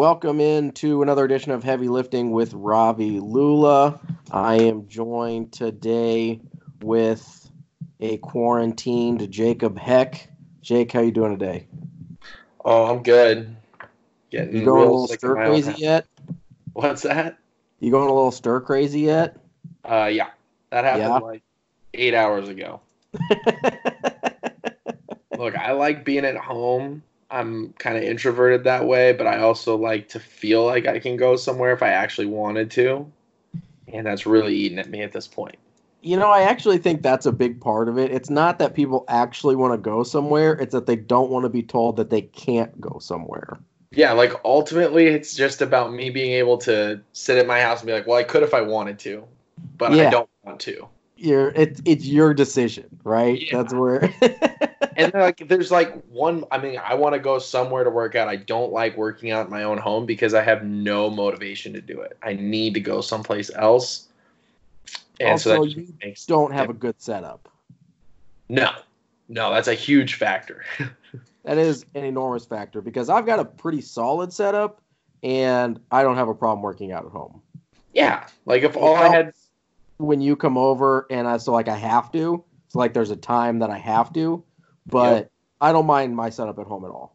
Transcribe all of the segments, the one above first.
Welcome into another edition of Heavy Lifting with Ravi Lula. I am joined today with a quarantined Jacob Heck. Jake, how you doing today? Oh, I'm good. Getting You going a little stir of my own crazy yet? What's that? You going a little stir crazy yet? Uh, yeah, that happened Yeah? like eight hours ago. Look, I like being at home. I'm kind of introverted that way, but I also like to feel like I can go somewhere if I actually wanted to. And that's really eating at me at this point. you know, I actually think that's a big part of it. It's not that people actually want to go somewhere, it's that they don't want to be told that they can't go somewhere. Yeah, like ultimately, it's just about me being able to sit at my house and be like, well, I could if I wanted to, but Yeah. I don't want to. You're it's it's your decision, right? Yeah. That's where and like there's like one i mean i want to go somewhere to work out i don't like working out in my own home because i have no motivation to do it i need to go someplace else and so Also, that you don't have a good setup. no no that's a huge factor That is an enormous factor because I've got a pretty solid setup and I don't have a problem working out at home. yeah like if all i had When you come over and I so like I have to, it's like there's a time that I have to, but Yep. I don't mind my setup at home at all.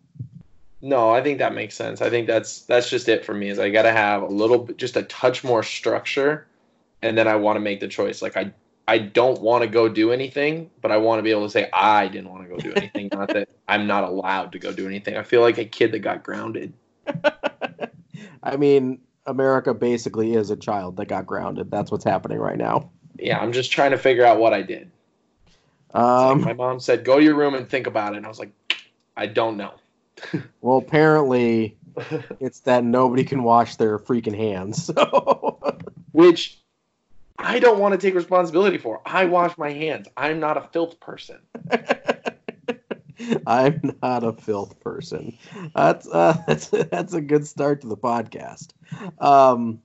no i think that makes sense i think that's that's just it for me is i gotta have a little just a touch more structure and then i want to make the choice like i I don't want to go do anything, but I want to be able to say I didn't want to go do anything. not that I'm not allowed to go do anything. I feel like a kid that got grounded. I mean, America basically is a child that got grounded. That's what's happening right now. Yeah, I'm just trying to figure out what I did. It's like Um, my mom said, "Go to your room and think about it," and I was like, "I don't know." well, apparently, it's that nobody can wash their freaking hands. So, Which I don't want to take responsibility for. I wash my hands. I'm not a filth person. I'm not a filth person. That's uh, that's that's a good start to the podcast. Um,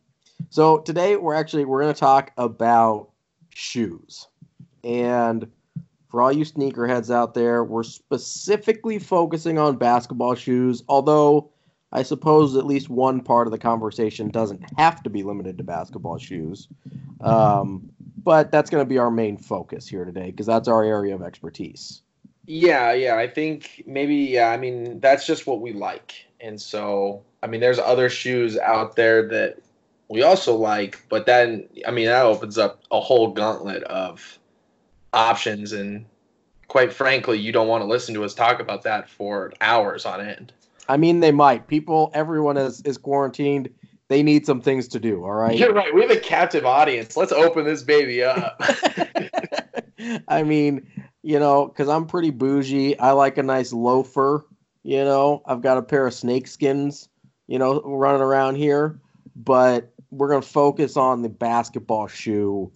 so today we're actually we're going to talk about shoes, and for all you sneakerheads out there, we're specifically focusing on basketball shoes. Although I suppose at least one part of the conversation doesn't have to be limited to basketball shoes. Um, but that's going to be our main focus here today because that's our area of expertise. Yeah, yeah. I think maybe. Yeah, I mean that's just what we like, and so I mean there's other shoes out there that we also like, but then I mean that opens up a whole gauntlet of options, and quite frankly, you don't want to listen to us talk about that for hours on end. I mean, they might. People, everyone is is quarantined. They need some things to do. All right. You're right. We have a captive audience. Let's open this baby up. I mean, you know, because I'm pretty bougie. I like a nice loafer. You know, I've got a pair of snake skins. You know, running around here. But we're gonna focus on the basketball shoe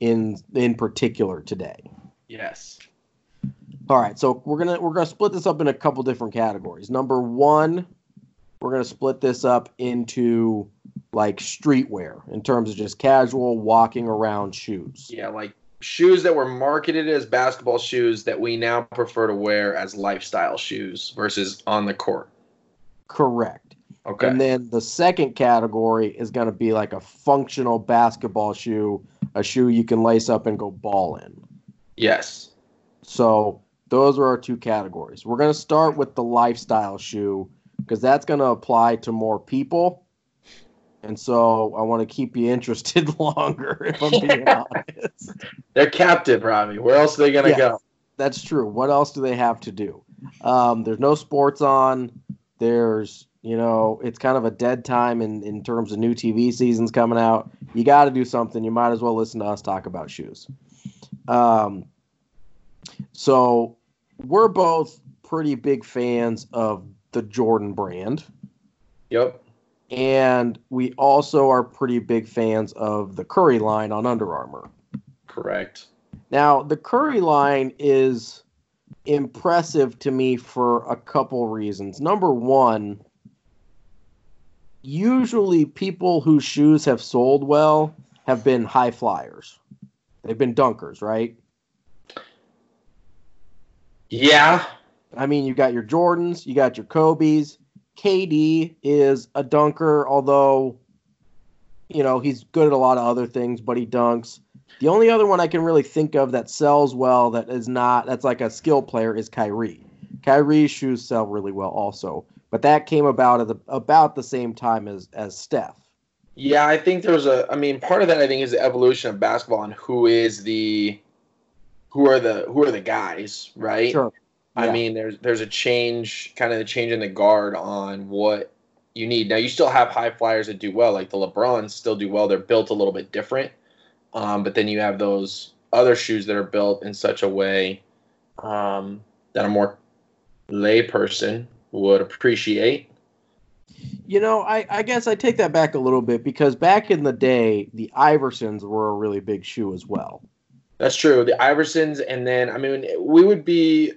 in in particular today. yes. All right, so we're gonna we're gonna split this up in a couple different categories. Number one, we're gonna split this up into like streetwear in terms of just casual walking around shoes. Yeah, like shoes that were marketed as basketball shoes that we now prefer to wear as lifestyle shoes versus on the court. Correct. Okay. And then the second category is gonna be like a functional basketball shoe, a shoe you can lace up and go ball in. yes. So those are our two categories. We're gonna start with the lifestyle shoe because that's gonna apply to more people. And so I want to keep you interested longer, if I'm being honest. They're captive, Robbie. Where else are they gonna Yes. go? That's true. What else do they have to do? Um, there's no sports on. There's, you know, it's kind of a dead time in, in terms of new TV seasons coming out. You got to do something. You might as well listen to us talk about shoes. Um, so we're both pretty big fans of the Jordan brand. Yep. And we also are pretty big fans of the Curry line on Under Armour. Correct. Now, the Curry line is impressive to me for a couple reasons. Number one, usually people whose shoes have sold well have been high flyers. They've been dunkers, right? Yeah. I mean, you got your Jordans, you got your Kobe's, KD is a dunker, although you know he's good at a lot of other things, but he dunks. The only other one I can really think of that sells well that is not that's like a skill player is Kyrie. Kyrie's shoes sell really well also, but that came about at the, about the same time as as Steph. Yeah, I think there's a. I mean, part of that I think is the evolution of basketball and who is the, who are the who are the guys, right? Sure. I Yeah. mean, there's there's a change, kind of a change in the guard on what you need. Now you still have high flyers that do well, like the LeBrons still do well. They're built a little bit different, um, but then you have those other shoes that are built in such a way um, that a more layperson would appreciate. You know, I, I guess I take that back a little bit because back in the day, the Iversons were a really big shoe as well. That's true. The Iversons, and then I mean, we would be,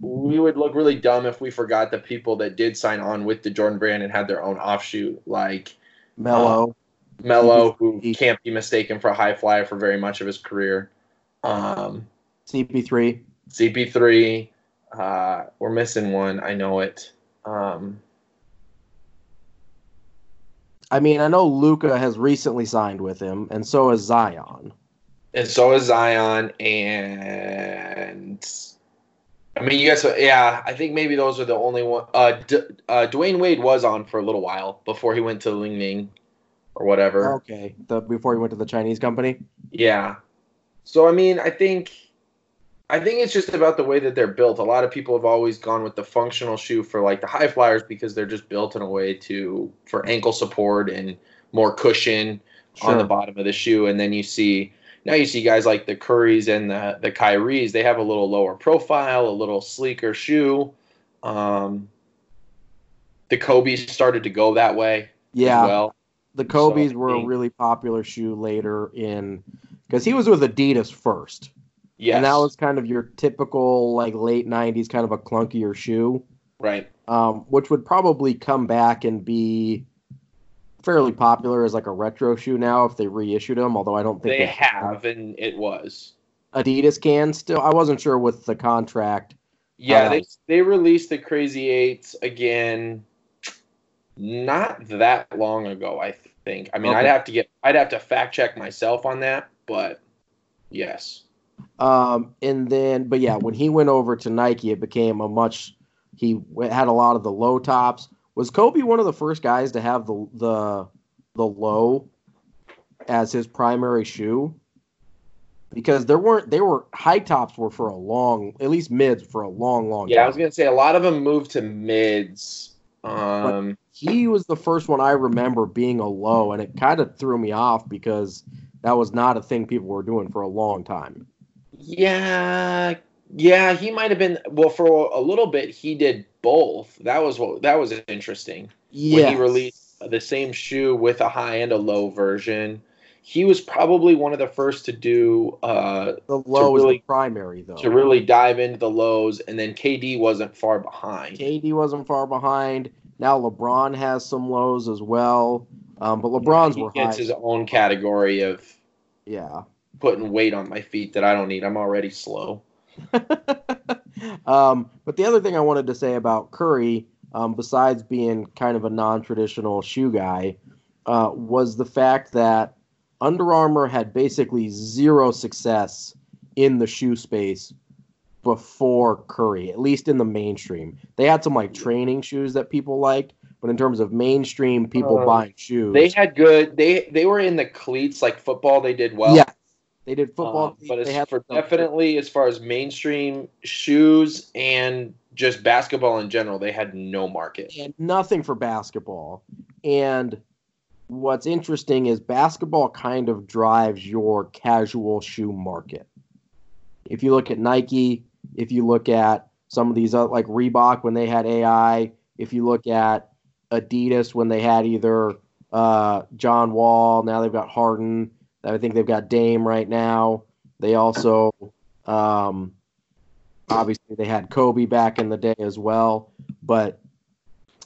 we would look really dumb if we forgot the people that did sign on with the Jordan brand and had their own offshoot, like Mellow. Melo, who He- can't be mistaken for a high flyer for very much of his career. Um, CP3. CP3, uh, we're missing one. I know it. Um, I mean, I know Luka has recently signed with him, and so has Zion. and so is Zion, and I mean, you guys, yeah, I think maybe those are the only one. Uh, D- uh, Dwyane Wade was on for a little while before he went to Li-Ning or whatever. Okay, the, before he went to the Chinese company. Yeah. So I mean, I think I think it's just about the way that they're built. A lot of people have always gone with the functional shoe for like the high flyers because they're just built in a way to for ankle support and more cushion on the bottom of the shoe. And then you see now you see guys like the Currys and the the Kyries, they have a little lower profile, a little sleeker shoe. Um the Kobe's started to go that way as Yeah, well. the Kobe's so were a really popular shoe later in because he was with Adidas first, Yeah, and that was kind of your typical like late '90s kind of a clunkier shoe, right. um, which would probably come back and be fairly popular as like a retro shoe now if they reissued them. Although I don't think They have and it was. Adidas can still. I wasn't sure with the contract. Yeah, Uh, they they released the Crazy Eights again, not that long ago. I think. I mean, I'd have to get, I'd have to fact check myself on that, but yes, Um, and then, but yeah, when he went over to Nike, it became a much. He had a lot of the low tops. Was Kobe one of the first guys to have the the the low as his primary shoe? Because there weren't, they were high tops were for a long, at least mids for a long, long time. yeah, I was gonna say a lot of them moved to mids. Um, he was the first one I remember being a low, and it kind of threw me off because that was not a thing people were doing for a long time. yeah, yeah, he might have been. Well, for a little bit, he did both. That was what that was interesting. when Yeah, he released the same shoe with a high and a low version. He was probably one of the first to do uh, the low was really- the primary though. to really dive into the lows, and then KD wasn't far behind. KD wasn't far behind. Now LeBron has some lows as well, um, but LeBron's he were gets high. his own category of Yeah. putting weight on my feet that I don't need. I'm already slow. um, but the other thing I wanted to say about Curry, um, besides being kind of a non-traditional shoe guy, uh, was the fact that Under Armour had basically zero success in the shoe space before Curry, at least in the mainstream. They had some like training shoes that people liked, but in terms of mainstream people Uh, buying shoes, They had good. They they were in the cleats like football. They did well. yeah, they did football. Uh, but for definitely as far as mainstream shoes and just basketball in general, they had no market. and nothing for basketball. And what's interesting is basketball kind of drives your casual shoe market. If you look at Nike, if you look at some of these uh, like Reebok when they had AI, if you look at Adidas when they had either uh, John Wall, now they've got Harden. I think they've got Dame right now. They also um, obviously they had Kobe back in the day as well, but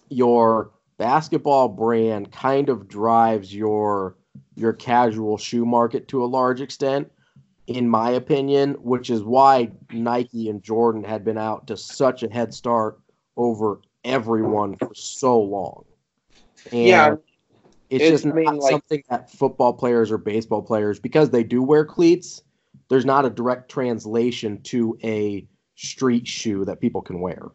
your basketball brand kind of drives your your casual shoe market to a large extent in my opinion which is why Nike and Jordan had been out to such a head start over everyone for so long. And Yeah, it's, it's- just I mean, not like- something that football players or baseball players, because they do wear cleats, there's not a direct translation to a street shoe that people can wear.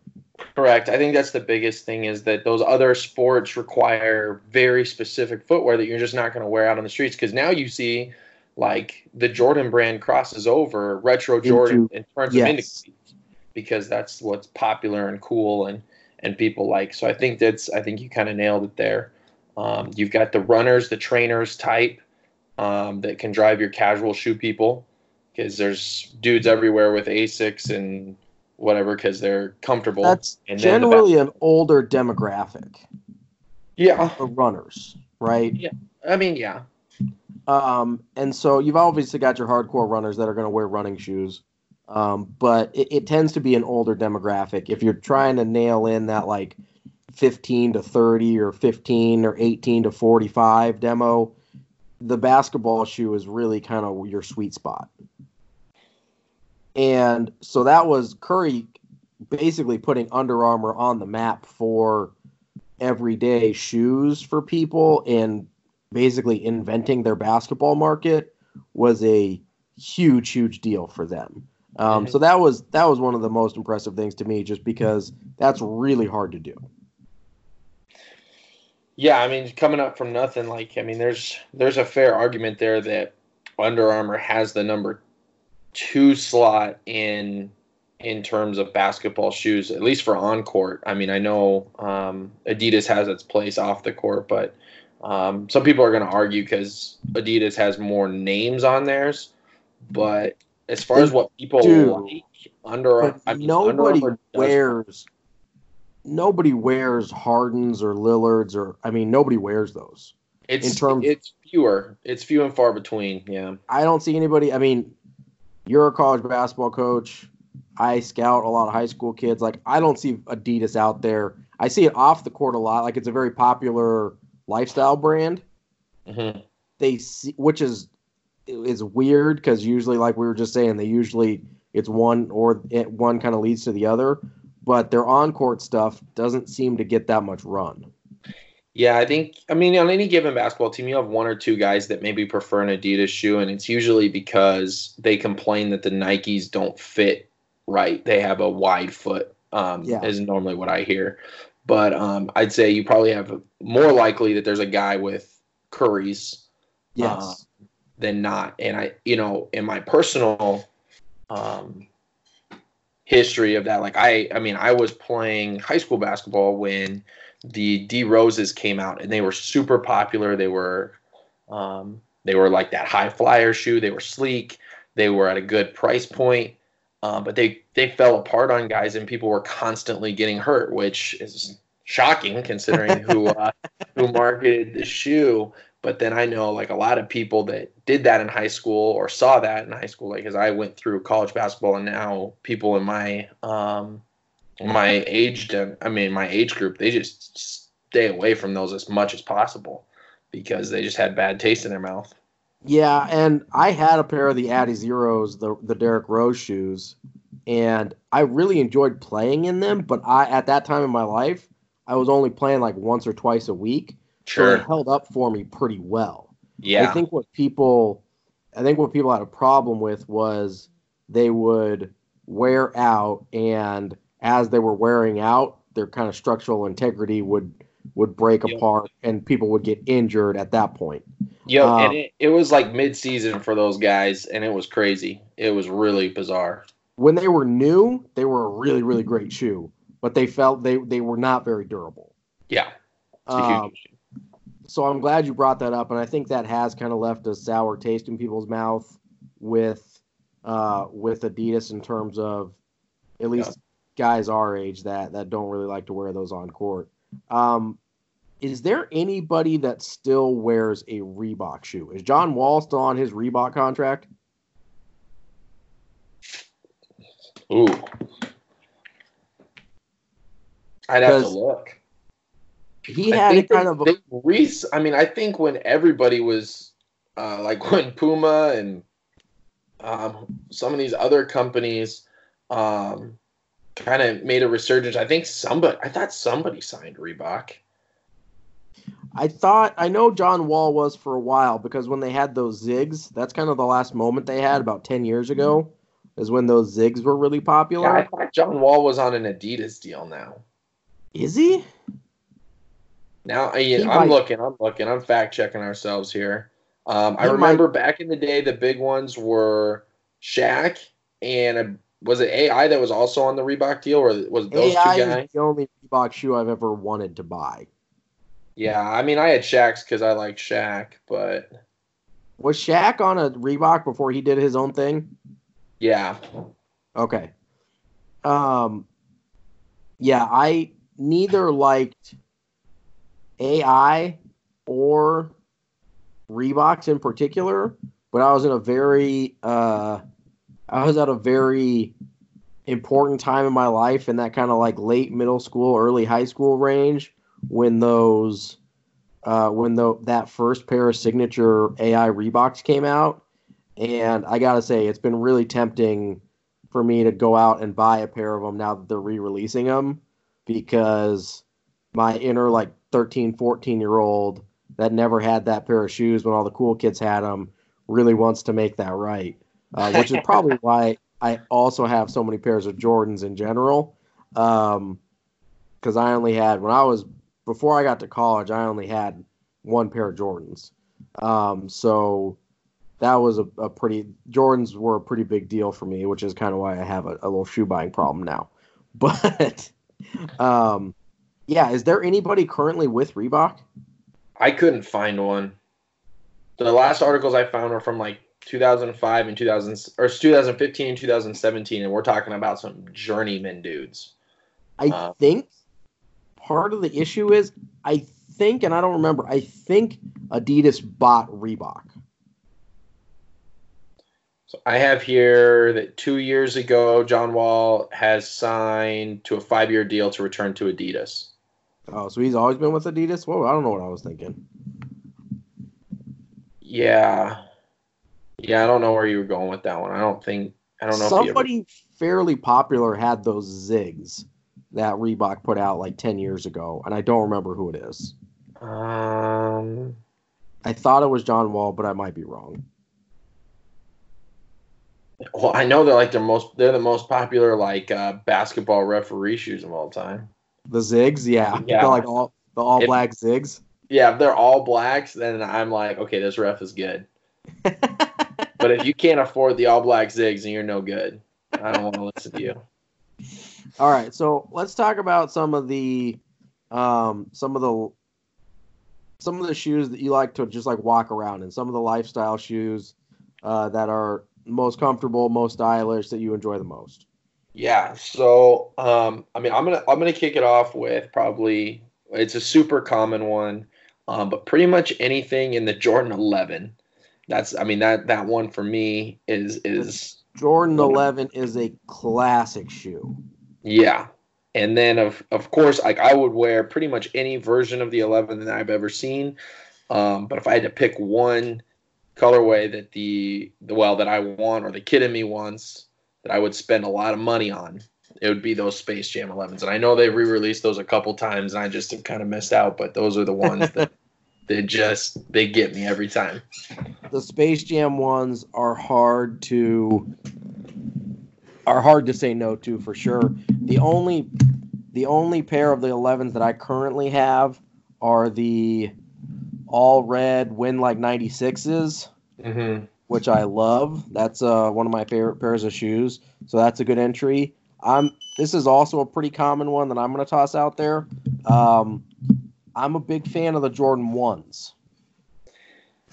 Correct. I think that's the biggest thing is that those other sports require very specific footwear that you're just not going to wear out on the streets. Because now you see, like the Jordan brand crosses over retro Jordan and turns them into cleats because that's what's popular and cool and and people like. So I think that's I think you kind of nailed it there. Um, you've got the runners, the trainers type um, that can drive your casual shoe people because there's dudes everywhere with Asics and whatever because they're comfortable. That's And then the generally an older demographic, Yeah, the runners, right? Yeah. I mean, yeah, Um, and so you've obviously got your hardcore runners that are going to wear running shoes. Um, but it, it tends to be an older demographic. If you're trying to nail in that like 15 to 30 or 15 or 18 to 45 demo, the basketball shoe is really kind of your sweet spot. And so that was Curry basically putting Under Armour on the map for everyday shoes for people and basically inventing their basketball market was a huge, huge deal for them. Um. So that was that was one of the most impressive things to me, just because that's really hard to do. Yeah. I mean, coming up from nothing, like I mean, there's there's a fair argument there that Under Armour has the number two slot in in terms of basketball shoes, at least for on court. I mean, I know um, Adidas has its place off the court, but um, some people are going to argue because Adidas has more names on theirs. But as far as what people do. like, Under I mean, Under nobody does- wears nobody wears Hardens or Lillards or I mean nobody wears those. It's in terms- it's fewer. It's few and far between. Yeah. I don't see anybody. I mean, you're a college basketball coach. I scout a lot of high school kids. Like I don't see Adidas out there. I see it off the court a lot. Like it's a very popular lifestyle brand. hmm They see, which is is weird because usually, like we were just saying, they usually it's one or it, one kind of leads to the other. But their on court stuff doesn't seem to get that much run. Yeah, I think. I mean, on any given basketball team, you have one or two guys that maybe prefer an Adidas shoe, and it's usually because they complain that the Nikes don't fit right. They have a wide foot. Um, Yeah. is normally what I hear. But um, I'd say you probably have more likely that there's a guy with Curry's Yes. Uh, than not. And I, you know, in my personal um, history of that, like I, I mean, I was playing high school basketball when the D Roses came out, and they were super popular. They were, um, they were like that high flyer shoe. They were sleek. They were at a good price point. Uh, but they they fell apart on guys, and people were constantly getting hurt, which is shocking considering who uh, who marketed the shoe. But then I know like a lot of people that did that in high school or saw that in high school, like as I went through college basketball, and now people in my um my age, I mean my age group, they just stay away from those as much as possible because they just had bad taste in their mouth. Yeah, and I had a pair of the adiZeros, the the Derrick Rose shoes, and I really enjoyed playing in them. But I, at that time in my life, I was only playing like once or twice a week, so it held up for me pretty well. Yeah. I think what people, I think what people had a problem with was they would wear out, and as they were wearing out, their kind of structural integrity would would break Yep. apart, and people would get injured at that point. Yo, Um, and it, it was like mid season for those guys, and it was crazy. It was really bizarre. when they were new, they were a really, really great shoe, but they felt they they were not very durable. Yeah. It's a huge Um, issue. So I'm glad you brought that up, and I think that has kind of left a sour taste in people's mouth with uh, with Adidas in terms of at least guys our age that that don't really like to wear those on court. Um, is there anybody that still wears a Reebok shoe? Is John Wall still on his Reebok contract? Ooh. I'd have to look. He I had a kind of a, they re- I mean, I think when everybody was uh, like when Puma and um, some of these other companies um, kind of made a resurgence. I think somebody, I thought somebody signed Reebok. I thought I know John Wall was for a while because when they had those zigs, that's kind of the last moment they had about ten years ago, is when those zigs were really popular. Yeah, I thought John Wall was on an Adidas deal now. Is he? Now I'm might- looking, I'm looking, I'm fact checking ourselves here. Um, I remember back in the day, the big ones were Shaq and uh was it AI that was also on the Reebok deal, or was those AI two is guys? the only Reebok shoe I've ever wanted to buy. Yeah, I mean, I had Shaq's because I like Shaq, but Was Shaq on a Reebok before he did his own thing? yeah, Okay. Um yeah, I neither liked AI or Reeboks in particular, but I was in a very uh I was at a very important time in my life in that kind of like late middle school, early high school range when those uh when the that first pair of signature AI Reeboks came out. And I gotta say, it's been really tempting for me to go out and buy a pair of them now that they're re-releasing them because my inner like 13 14 year old that never had that pair of shoes when all the cool kids had them really wants to make that right uh, which is probably why i also have so many pairs of jordans in general because i only had when i was before i got to college i only had one pair of jordans um, so that was a, a pretty Jordans were a pretty big deal for me, which is kind of why I have a, a little shoe buying problem now. But um, yeah, is there anybody currently with Reebok? I couldn't find one. The last articles I found were from like 2005 and 2000 or 2015 and 2017, and we're talking about some journeyman dudes. I Uh, think part of the issue is I think, and I don't remember, I think Adidas bought Reebok. So I have here that two years ago, John Wall has signed to a five-year deal to return to Adidas. Oh, so he's always been with Adidas? Whoa, I don't know what I was thinking. Yeah, yeah. I don't know where you were going with that one. I don't think. I don't know. if ever, Somebody fairly popular had those zigs that Reebok put out like 10 years ago, and I don't remember who it is. um, I thought it was John Wall, but I might be wrong. well, I know they're like their most. They're the most popular like uh, basketball referee shoes of all time. The zigs, yeah, Yeah. The, like all the all If- black zigs. Yeah, if they're all blacks, then I'm like, okay, this ref is good. But if you can't afford the all black zigs, then you're no good. I don't want to listen to you. all right, so let's talk about some of the, um, some of the, some of the shoes that you like to just like walk around in. Some of the lifestyle shoes uh, that are most comfortable, most stylish, that you enjoy the most. Yeah. So, um, I mean, I'm gonna I'm gonna kick it off with probably it's a super common one, um, but pretty much anything in the Jordan 11. That's I mean that that one for me is is Jordan 11 is a classic shoe. yeah. And then of of course, like I would wear pretty much any version of the 11 that I've ever seen. Um, but if I had to pick one colorway that the the well that I want or the kid in me wants that I would spend a lot of money on, it would be those Space Jam 11s. And I know they re-released those a couple times, and I just have kind of missed out. But those are the ones that they just they get me every time. the Space Jam ones are hard to are hard to say no to for sure. The only the only pair of the 11s that I currently have are the all red Win like 96s, Mm-hmm. Which I love. That's uh, one of my favorite pairs of shoes. So that's a good entry. I'm this is also a pretty common one that I'm going to toss out there. Um, I'm a big fan of the Jordan 1s.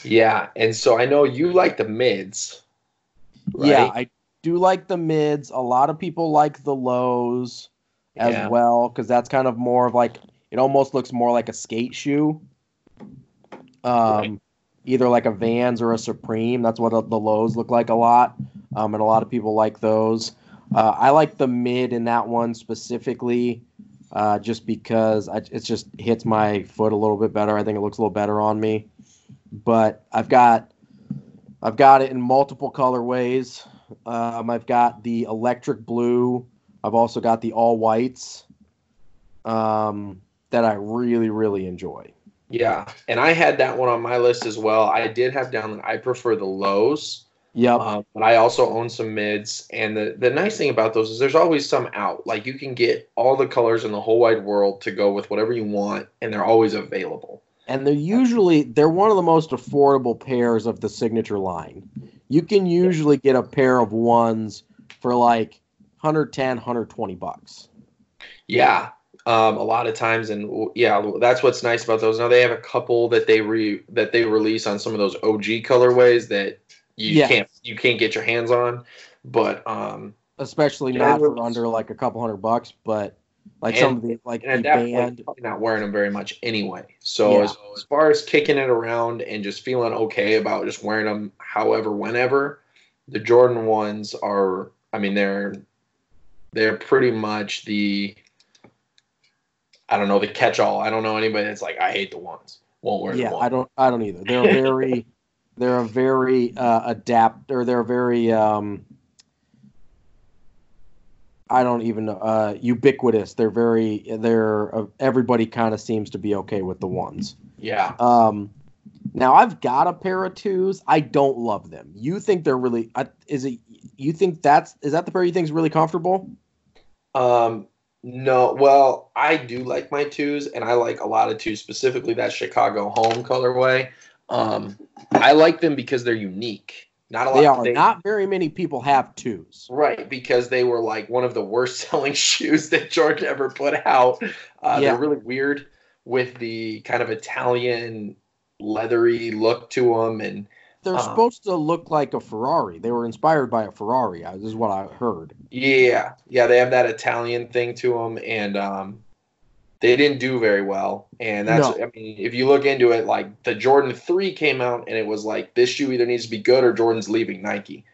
Yeah, and so I know you like the mids. Right? Yeah, I do like the mids. A lot of people like the lows as Yeah. well because that's kind of more of like it almost looks more like a skate shoe. Um, Right. Either like a Vans or a Supreme. That's what the lows look like a lot, um, and a lot of people like those. Uh, I like the mid in that one specifically, uh, just because it just hits my foot a little bit better. I think it looks a little better on me. But I've got I've got it in multiple colorways. Um, I've got the electric blue I've also got the all whites um, that I really, really enjoy. Yeah, and I had that one on my list as well. I did have down that I prefer the lows. Yep. Um, but I also own some mids, and the the nice thing about those is there's always some out. Like you can get all the colors in the whole wide world to go with whatever you want, and they're always available. and they're usually they're one of the most affordable pairs of the signature line. You can usually get a pair of ones for like 110, 120 bucks. Yeah, um, a lot of times, and yeah, that's what's nice about those. Now they have a couple that they re that they release on some of those OG colorways that you can't you can't get your hands on, but um, Especially not for under like a couple hundred bucks, but like And- some of the like and the that point, band. probably not wearing them very much anyway. So Yeah. as, as far as kicking it around and just feeling okay about just wearing them, however, whenever, the Jordan ones are. I mean, they're they're pretty much the. I don't know the catch-all. I don't know anybody that's like I hate the ones. Won't wear Yeah, I don't I don't either. They're very they're a very uh, adapt or they're very um I don't even know uh ubiquitous. They're very they're uh, everybody kind of seems to be okay with the ones. Yeah. Um now I've got a pair of twos. I don't love them. You think they're really uh, is it you think that's is that the pair you think is really comfortable? Um. No. Well, I do like my twos, and I like a lot of twos, specifically that Chicago home colorway. Um, I like them because they're unique. Not a lot. They are they- not very many people have twos. Right, because they were like one of the worst selling shoes that Jordan ever put out. Uh, Yeah. They're really weird with the kind of Italian leathery look to them, and They're Uh-huh. supposed to look like a Ferrari. They were inspired by a Ferrari. uh, This is what I heard. Yeah, yeah, they have that Italian thing to them, and um, they didn't do very well. And that's, No. I mean, if you look into it, like the Jordan Three came out, and it was like this shoe either needs to be good or Jordan's leaving Nike,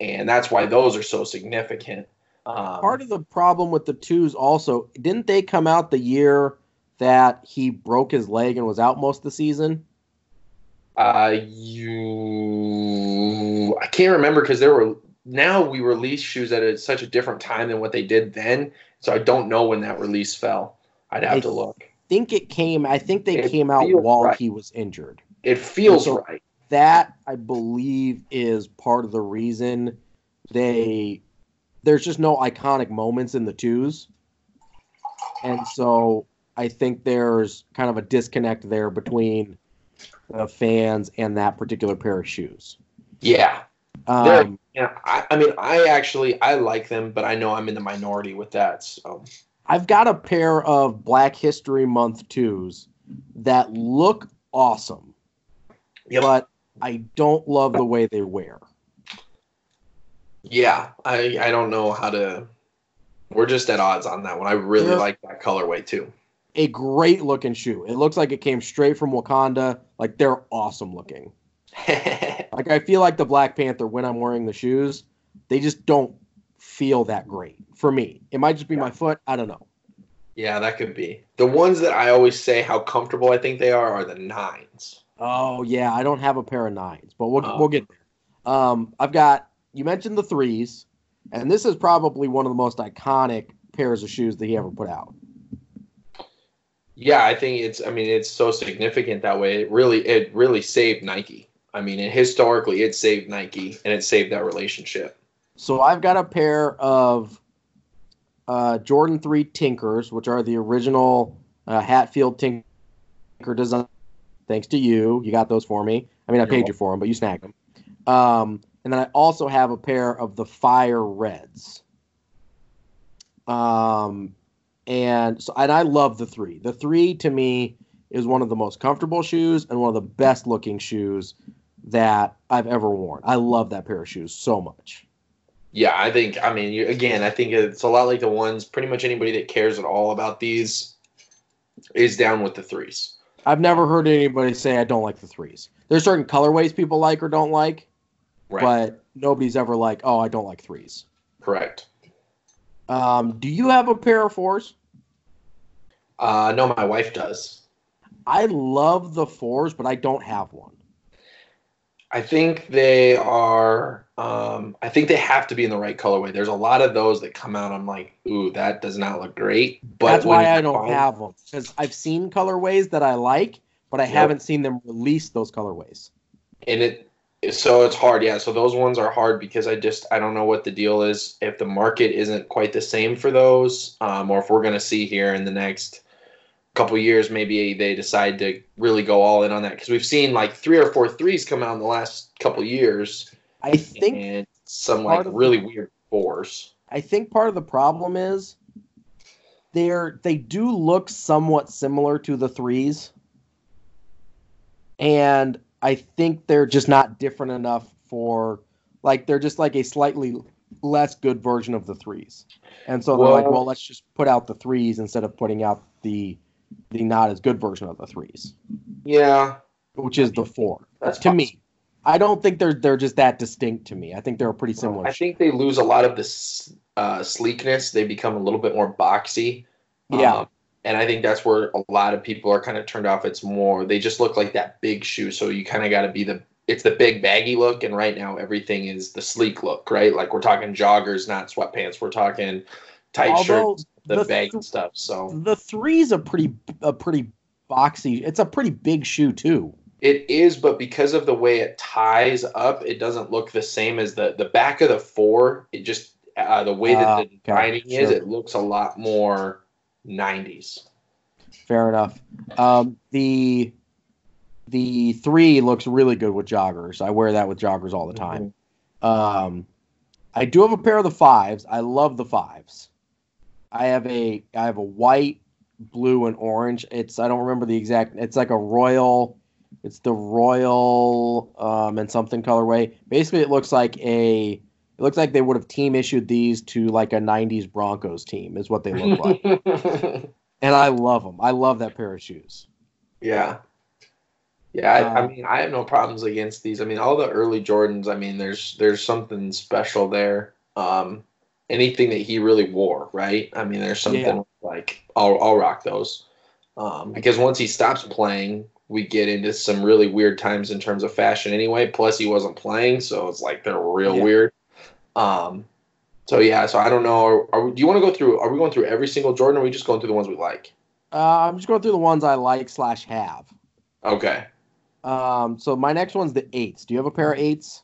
and that's why those are so significant. Um, Part of the problem with the twos also didn't they come out the year that he broke his leg and was out most of the season? Uh, you, I can't remember because there were now we release shoes at a, such a different time than what they did then. So I don't know when that release fell. I'd have I to look. think it came. I think they It came out while right. he was injured. It feels So- right. That I believe is part of the reason they. There's just no iconic moments in the twos, and so I think there's kind of a disconnect there between the fans and that particular pair of shoes. Yeah, Um, yeah. I, I mean, I actually I like them, but I know I'm in the minority with that. So I've got a pair of Black History Month twos that look awesome, Yep. but I don't love the way they wear. yeah, I I don't know how to. We're just at odds on that one. I really Yeah. like that colorway too. A great looking shoe. It looks like it came straight from Wakanda. Like they're awesome looking. Like I feel like the Black Panther when I'm wearing the shoes, they just don't feel that great for me. It might just be my foot. I don't know. yeah, that could be the ones that I always say how comfortable I think they are are the nines. Oh yeah, I don't have a pair of nines, but we'll Oh. we'll get there. Um, I've got you mentioned the threes, and this is probably one of the most iconic pairs of shoes that he ever put out. Yeah, I think it's. I mean, it's so significant that way. It really, it really saved Nike. I mean, it, historically, it saved Nike and it saved that relationship. So I've got a pair of uh, Jordan Three Tinkers, which are the original uh, Hatfield Tinker design. Thanks to you, you got those for me. I mean, I You're paid you for them, but you snagged them. Um, and then I also have a pair of the Fire Reds. Um, and so and I love the three. The three to me is one of the most comfortable shoes and one of the best looking shoes that I've ever worn. I love that pair of shoes so much. Yeah, I think. I mean, you, again, I think it's a lot like the ones. Pretty much anybody that cares at all about these is down with the threes. I've never heard anybody say I don't like the threes. There's certain colorways people like or don't like, Right. but nobody's ever like, oh, I don't like threes. Correct. Um, do you have a pair of fours? Uh, no, my wife does. I love the fours, but I don't have one. I think they are. Um, I think they have to be in the right colorway. There's a lot of those that come out. I'm like, ooh, that does not look great. But that's why I don't find, have them because I've seen colorways that I like, but I yep. haven't seen them release those colorways. And it so it's hard, yeah. So those ones are hard because I just I don't know what the deal is. If the market isn't quite the same for those, um, or if we're gonna see here in the next couple years, maybe they decide to really go all in on that because we've seen like three or four threes come out in the last couple years. I think some like really the, weird fours. I think part of the problem is they're they do look somewhat similar to the threes, and I think they're just not different enough for like they're just like a slightly less good version of the threes. And so they're well, like, well, let's just put out the threes instead of putting out the the not as good version of the threes. Yeah, which is the four. That's to possible. me. I don't think they're they're just that distinct to me. I think they're pretty similar. I think they lose a lot of this uh, sleekness. They become a little bit more boxy. Yeah. Um, and I think that's where a lot of people are kind of turned off. It's more they just look like that big shoe, so you kind of got to be the it's the big baggy look, and right now everything is the sleek look, right? Like we're talking joggers, not sweatpants. We're talking tight Although shirts, the, the baggy th- stuff. So the three's a pretty a pretty boxy. It's a pretty big shoe too. It is, but because of the way it ties up, it doesn't look the same as the the back of the four. It just uh, the way that uh, the designing okay, is, it looks a lot more 90s. Fair enough. Um, the the three looks really good with joggers. I wear that with joggers all the time. Mm-hmm. Um, I do have a pair of the fives. I love the fives. I have a I have a white, blue, and orange. It's I don't remember the exact. It's like a royal. It's the royal um, and something colorway. Basically, it looks like a it looks like they would have team issued these to like a 90s Broncos team, is what they look like. and I love them. I love that pair of shoes. Yeah. Yeah, I, I, um, mean, I have no problems against these. I mean, all the early Jordans. I mean, there's there's something special there. Um, anything that he really wore, right? I mean, there's something yeah. like I'll I'll rock those. Um, because once he stops playing, we get into some really weird times in terms of fashion anyway. Plus, he wasn't playing, so it's like they're real yeah. weird. Um, so yeah, so I don't know. Are, are, do you want to go through? Are we going through every single Jordan? or Are we just going through the ones we like? Uh, I'm just going through the ones I like slash have. Okay. Um, so my next one's the eights. Do you have a pair of eights?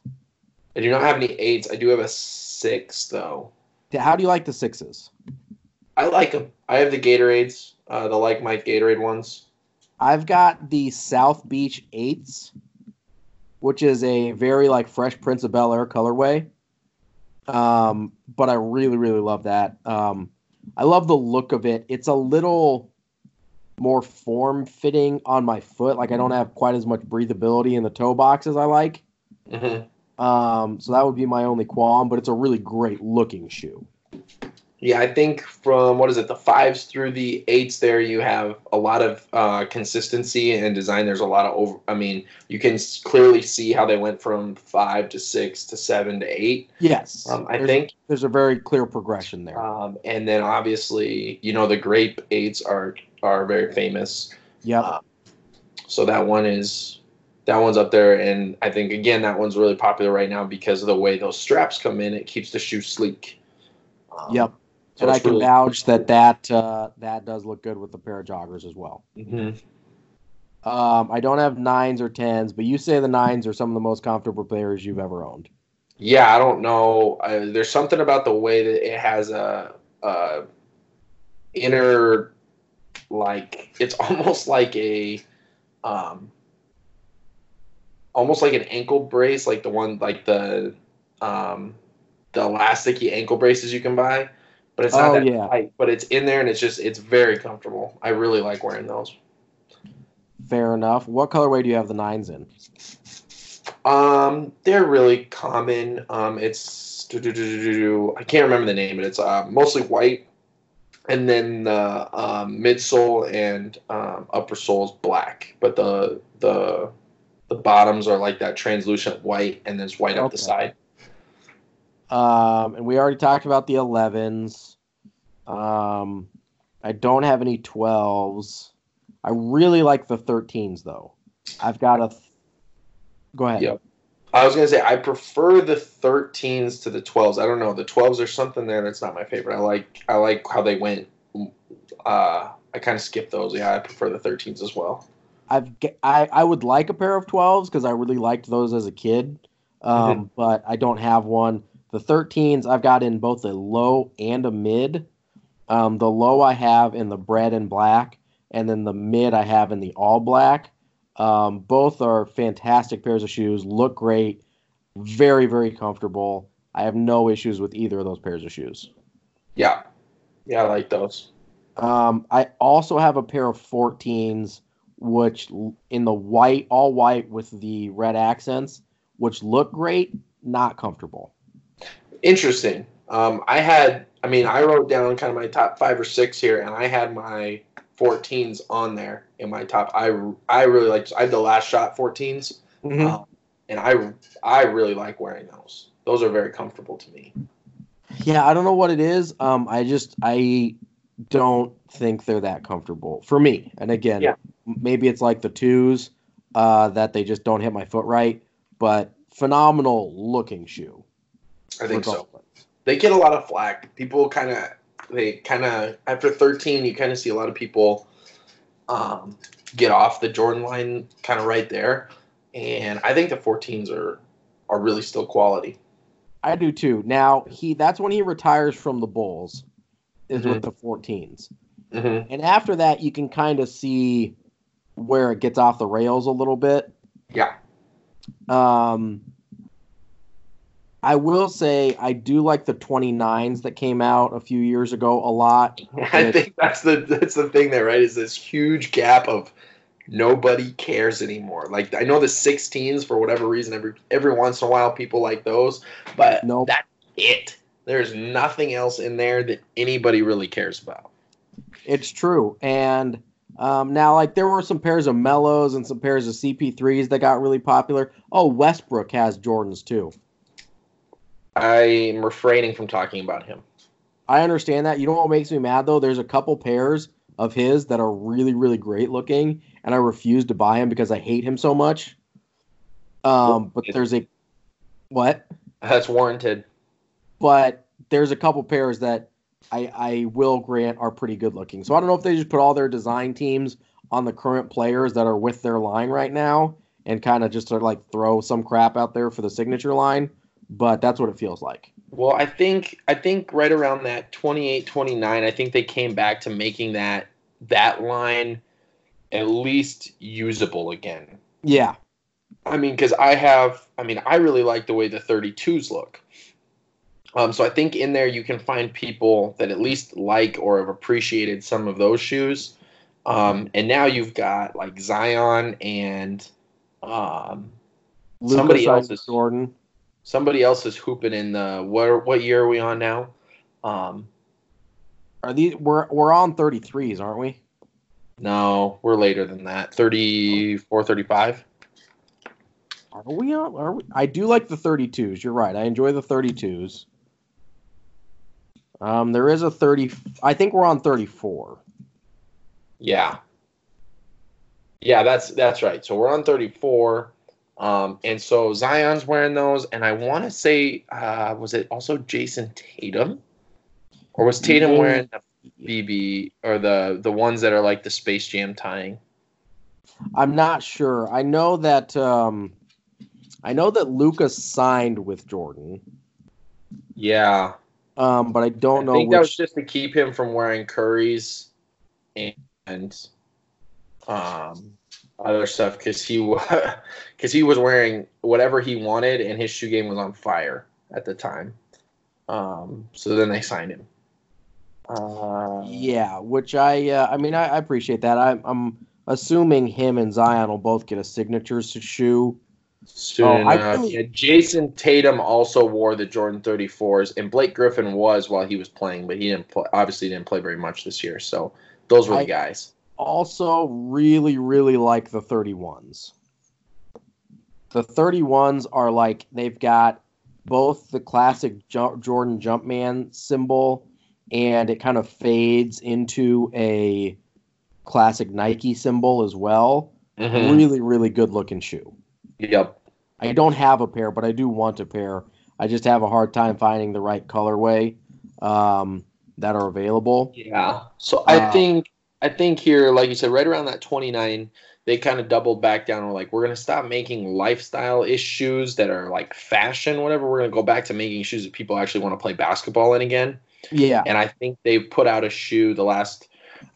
I do not have any eights. I do have a six though. How do you like the sixes? I like them. I have the Gatorades, uh, the like Mike Gatorade ones. I've got the South Beach eights, which is a very like Fresh Prince of Bel Air colorway. Um, but I really, really love that. Um, I love the look of it. It's a little more form fitting on my foot. Like I don't have quite as much breathability in the toe box as I like. Mm-hmm. Um, so that would be my only qualm, but it's a really great looking shoe. Yeah, I think from what is it, the fives through the eights, there you have a lot of uh, consistency and design. There's a lot of over. I mean, you can clearly see how they went from five to six to seven to eight. Yes, um, I there's, think there's a very clear progression there. Um, and then obviously, you know, the grape eights are are very famous. Yeah. Uh, so that one is that one's up there, and I think again that one's really popular right now because of the way those straps come in. It keeps the shoe sleek. Um, yep so and I can really vouch that that uh, that does look good with a pair of joggers as well. Mm-hmm. Um, I don't have nines or tens, but you say the nines are some of the most comfortable pairs you've ever owned. Yeah, I don't know. Uh, there's something about the way that it has a, a inner, like it's almost like a, um, almost like an ankle brace, like the one like the, um, the elasticy ankle braces you can buy but it's not oh, that yeah. tight. But it's in there and it's just it's very comfortable. I really like wearing those. Fair enough. What colorway do you have the nines in? Um, they're really common. Um, it's I can't remember the name, but it's uh, mostly white, and then the um, midsole and um, upper sole is black, but the the the bottoms are like that translucent white, and there's white okay. up the side. Um, and we already talked about the 11s. Um, I don't have any 12s. I really like the 13s though. I've got a. Th- Go ahead. Yep. I was gonna say I prefer the 13s to the 12s. I don't know the 12s. There's something there that's not my favorite. I like I like how they went. Uh, I kind of skipped those. Yeah, I prefer the 13s as well. I've I I would like a pair of 12s because I really liked those as a kid, um, Mhm. but I don't have one. The 13s I've got in both a low and a mid. Um, the low I have in the bread and black, and then the mid I have in the all black. Um, both are fantastic pairs of shoes. Look great, very very comfortable. I have no issues with either of those pairs of shoes. Yeah, yeah, I like those. Um, I also have a pair of 14s, which in the white, all white with the red accents, which look great, not comfortable. Interesting. Um, I had, I mean, I wrote down kind of my top five or six here, and I had my 14s on there in my top. I I really like. I had the last shot 14s, um, and I I really like wearing those. Those are very comfortable to me. Yeah, I don't know what it is. Um, I just I don't think they're that comfortable for me. And again, Yeah. maybe it's like the twos uh, that they just don't hit my foot right. But phenomenal looking shoe. I think so. regardless. They get a lot of flack. People kind of they kind of after 13, you kind of see a lot of people um, get off the Jordan line kind of right there, and I think the 14s are are really still quality. I do too. Now he that's when he retires from the Bulls, is Mhm. with the 14s. Mm-hmm. And after that, you can kind of see where it gets off the rails a little bit. Yeah. Um, I will say I do like the 29s that came out a few years ago a lot. I think that's the that's the thing there, right? Is this huge gap of nobody cares anymore. Like I know the 16s for whatever reason every every once in a while people like those, but Nope. that's it. There's nothing else in there that anybody really cares about. It's true. And um, now, like, there were some pairs of Melos and some pairs of CP3s that got really popular. Oh, Westbrook has Jordans too. I'm refraining from talking about him. I understand that. You know what makes me mad though? There's a couple pairs of his that are really, really great looking, and I refuse to buy him because I hate him so much. Um, but there's a what? That's warranted. But there's a couple pairs that I I will grant are pretty good looking. So I don't know if they just put all their design teams on the current players that are with their line right now and kind of just of like throw some crap out there for the signature line. But that's what it feels like. Well, I think I think right around that 28 29, I think they came back to making that that line at least usable again. Yeah. I mean, because I have, I mean, I really like the way the 32s look. Um, so I think in there you can find people that at least like or have appreciated some of those shoes. Um, and now you've got like Zion and um, Somebody else is- Jordan. somebody else is hooping in the what? What year are we on now? Um, Are these we're we're on 33s, aren't we? no, we're later than that. 34, 35. Are we on? Are we? I do like the 32s. You're right. I enjoy the 32s. Um, there is a 30. I think we're on 34. Yeah. Yeah, that's that's right. So we're on 34. Um, and so Zion's wearing those, and I want to say, uh, was it also Jayson Tatum, or was Tatum wearing the BB or the the ones that are like the Space Jam tying? I'm not sure. I know that. Um, I know that Luka's signed with Jordan. Yeah, Um, but I don't I know I think that was just to keep him from wearing Curry's and, um other stuff because he because he was wearing whatever he wanted and his shoe game was on fire at the time. Um, so then they signed him. Uh, Yeah, which I. Uh, I mean, I, I appreciate that. I'm. I'm assuming him and Zion will both get a signature shoe. Soon Oh, enough. really- Yeah, Jayson Tatum also wore the Jordan 34s, and Blake Griffin was while he was playing, but he didn't play, obviously didn't play very much this year. So those were I- the guys. also really really like the 31s the 31s are like they've got both the classic jo- jordan jumpman symbol and it kind of fades into a classic nike symbol as well Mhm. really really good looking shoe Yep. I don't have a pair, but I do want a pair. I just have a hard time finding the right colorway um, that are available. Yeah. So I Uh, think I think here, like you said, right around that 29, they kind of doubled back down. We're like, we're gonna stop making lifestyle ish shoes that are like fashion, whatever. We're gonna go back to making shoes that people actually want to play basketball in again. Yeah, And I think they've put out a shoe the last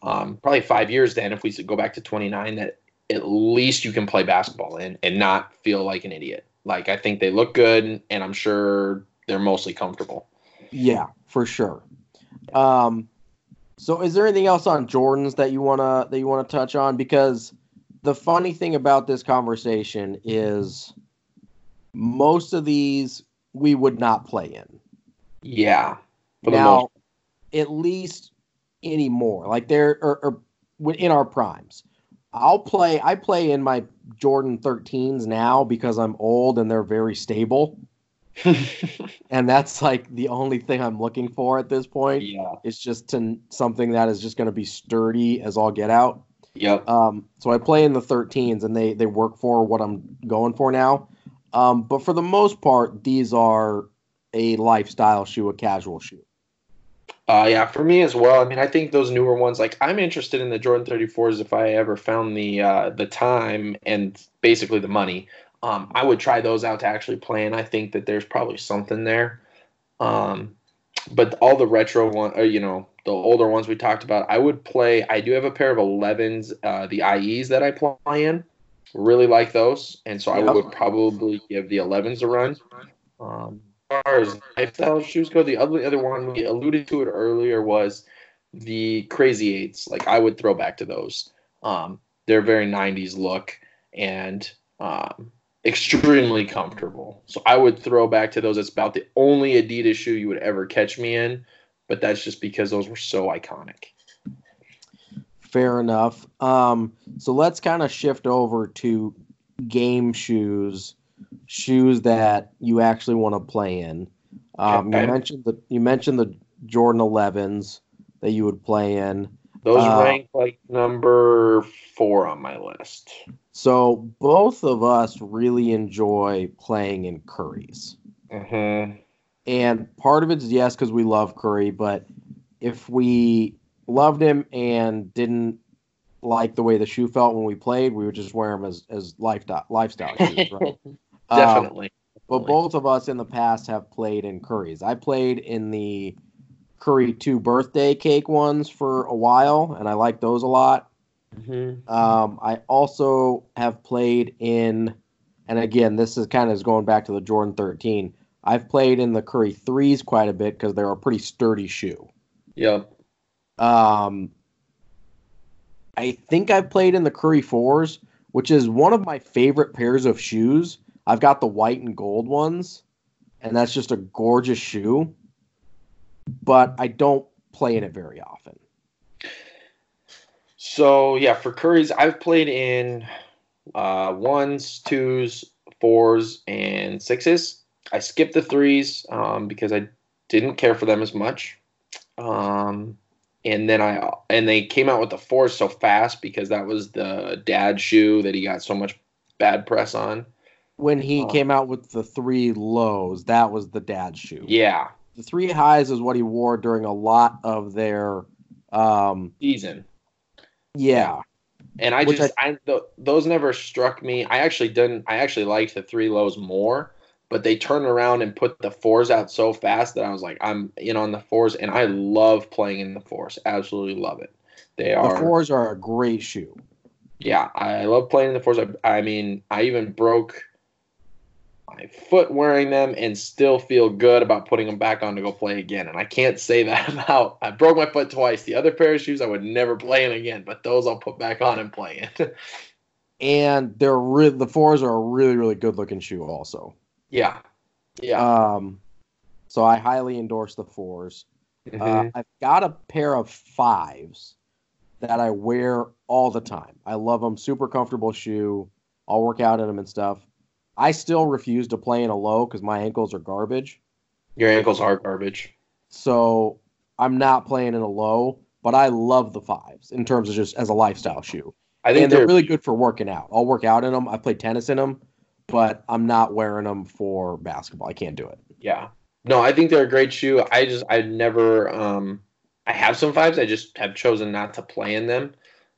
um, probably five years. Then, if we go back to 29, that at least you can play basketball in and not feel like an idiot. Like I think they look good, and I'm sure they're mostly comfortable. yeah, for sure. Um, so is there anything else on Jordans that you wanna that you wanna touch on? Because the funny thing about this conversation is most of these we would not play in. Yeah. Now, most at least anymore. Like they're or, or in our primes. I'll play. I play in my Jordan 13s now because I'm old and they're very stable, and that's like the only thing I'm looking for at this point. yeah. It's just to, something that is just going to be sturdy as all get out. Yep. Um, so I play in the 13s, and they they work for what I'm going for now. Um, but for the most part, these are a lifestyle shoe, a casual shoe. Uh, yeah, for me as well. I mean, I think those newer ones, like I'm interested in the Jordan 34s if I ever found the uh, the time and basically the money. Um, I would try those out to actually play, and I think that there's probably something there. Um, but all the retro one, or you know, the older ones we talked about, I would play. I do have a pair of 11s, uh, the IEs that I play in. Really like those, and so I would probably give the 11s a run. Um, far as lifestyle shoes go, the other other one we alluded to it earlier was the Crazy Eights. Like I would throw back to those. Um, they're very '90s look and um, extremely comfortable. So I would throw back to those. It's about the only Adidas shoe you would ever catch me in, but that's just because those were so iconic. Fair enough. Um, so let's kind of shift over to game shoes, shoes that you actually want to play in. Um, You mentioned the you mentioned the Jordan 11s that you would play in. Those Uh, rank like number four on my list. So both of us really enjoy playing in Curry's. Mm-hmm. And part of it's yes because we love Curry, but if we loved him and didn't like the way the shoe felt when we played, we would just wear them as as lifestyle lifestyle shoes, right? Um, Definitely. but both of us in the past have played in Curry's. I played in the Curry two birthday cake ones for a while, and I like those a lot. Mm-hmm. Um, I also have played in, and again, this is kind of going back to the Jordan 13. I've played in the Curry threes quite a bit because they're a pretty sturdy shoe. Yep. Um, I think I've played in the Curry fours, which is one of my favorite pairs of shoes. I've got the white and gold ones, and that's just a gorgeous shoe. But I don't play in it very often. So yeah, for Curry's, I've played in uh, ones, twos, fours, and sixes. I skipped the threes um, because I didn't care for them as much. Um, and then I and they came out with the fours so fast because that was the dad shoe that he got so much bad press on. When he Oh. came out with the three lows, that was the dad shoe. Yeah, The three highs is what he wore during a lot of their um season. yeah. And I Which just I, th- those never struck me. I actually didn't. I actually liked the three lows more, but they turned around and put the fours out so fast that I was like, I'm in on the fours, and I love playing in the fours. Absolutely love it. They are The fours are a great shoe. Yeah, I love playing in the fours. I, I mean, I even broke my foot wearing them and still feel good about putting them back on to go play again. And I can't say that about. I broke my foot twice. The other pair of shoes I would never play in again, but those I'll put back on and play in. And they're re- the fours are a really, really good looking shoe also. yeah, yeah. Um so I highly endorse the fours. Uh, Mhm. I've got a pair of fives that I wear all the time. I love them. Super comfortable shoe. I'll work out in them and stuff. I still refuse to play in a low because my ankles are garbage. Your ankles are garbage. So I'm not playing in a low, but I love the fives in terms of just as a lifestyle shoe. I think And they're they're really good for working out. I'll work out in them. I play tennis in them, but I'm not wearing them for basketball. I can't do it. Yeah. No, I think they're a great shoe. I just I never um I have some fives. I just have chosen not to play in them.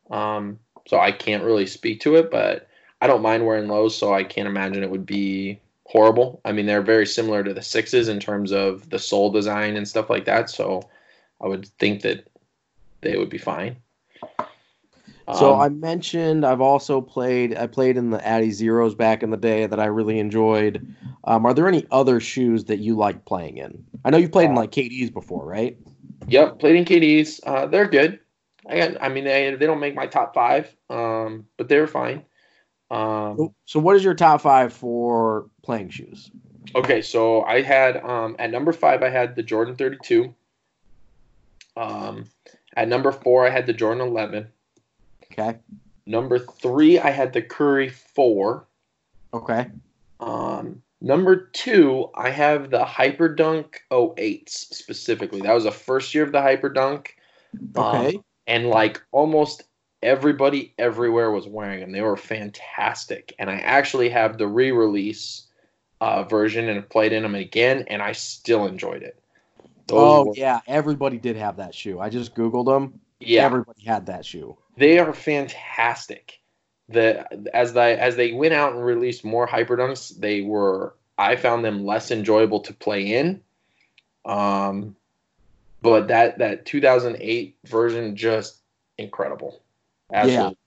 Um so I can't really speak to it, but I don't mind wearing lows, so I can't imagine it would be horrible. I mean, they're very similar to the sixes in terms of the sole design and stuff like that. So I would think that they would be fine. So Um, I mentioned I've also played. I played in the adiZeros back in the day that I really enjoyed. Um, are there any other shoes that you like playing in? I know you played in Uh, like KDs before, right? Yep, played in KDs. Uh, they're good. I got. I mean, they they don't make my top five, um, but they're fine. Um, So- what is your top five for playing shoes? okay, so I had um, at number five, I had the Jordan 32. Um, at number four, I had the Jordan 11. Okay. Number three, I had the Curry 4. Okay. Um, number two, I have the Hyperdunk 08s specifically. That was the first year of the Hyperdunk. Um, Okay. and like almost everybody everywhere was wearing them. They were fantastic. And I actually have the re-release uh, version and played in them again, and I still enjoyed it. Those oh were- yeah, everybody did have that shoe. I just googled them. yeah, Everybody had that shoe. they are fantastic. The as they as they went out and released more hyperdunks, they were I found them less enjoyable to play in. Um, but that that 2008 version just incredible. Absolutely.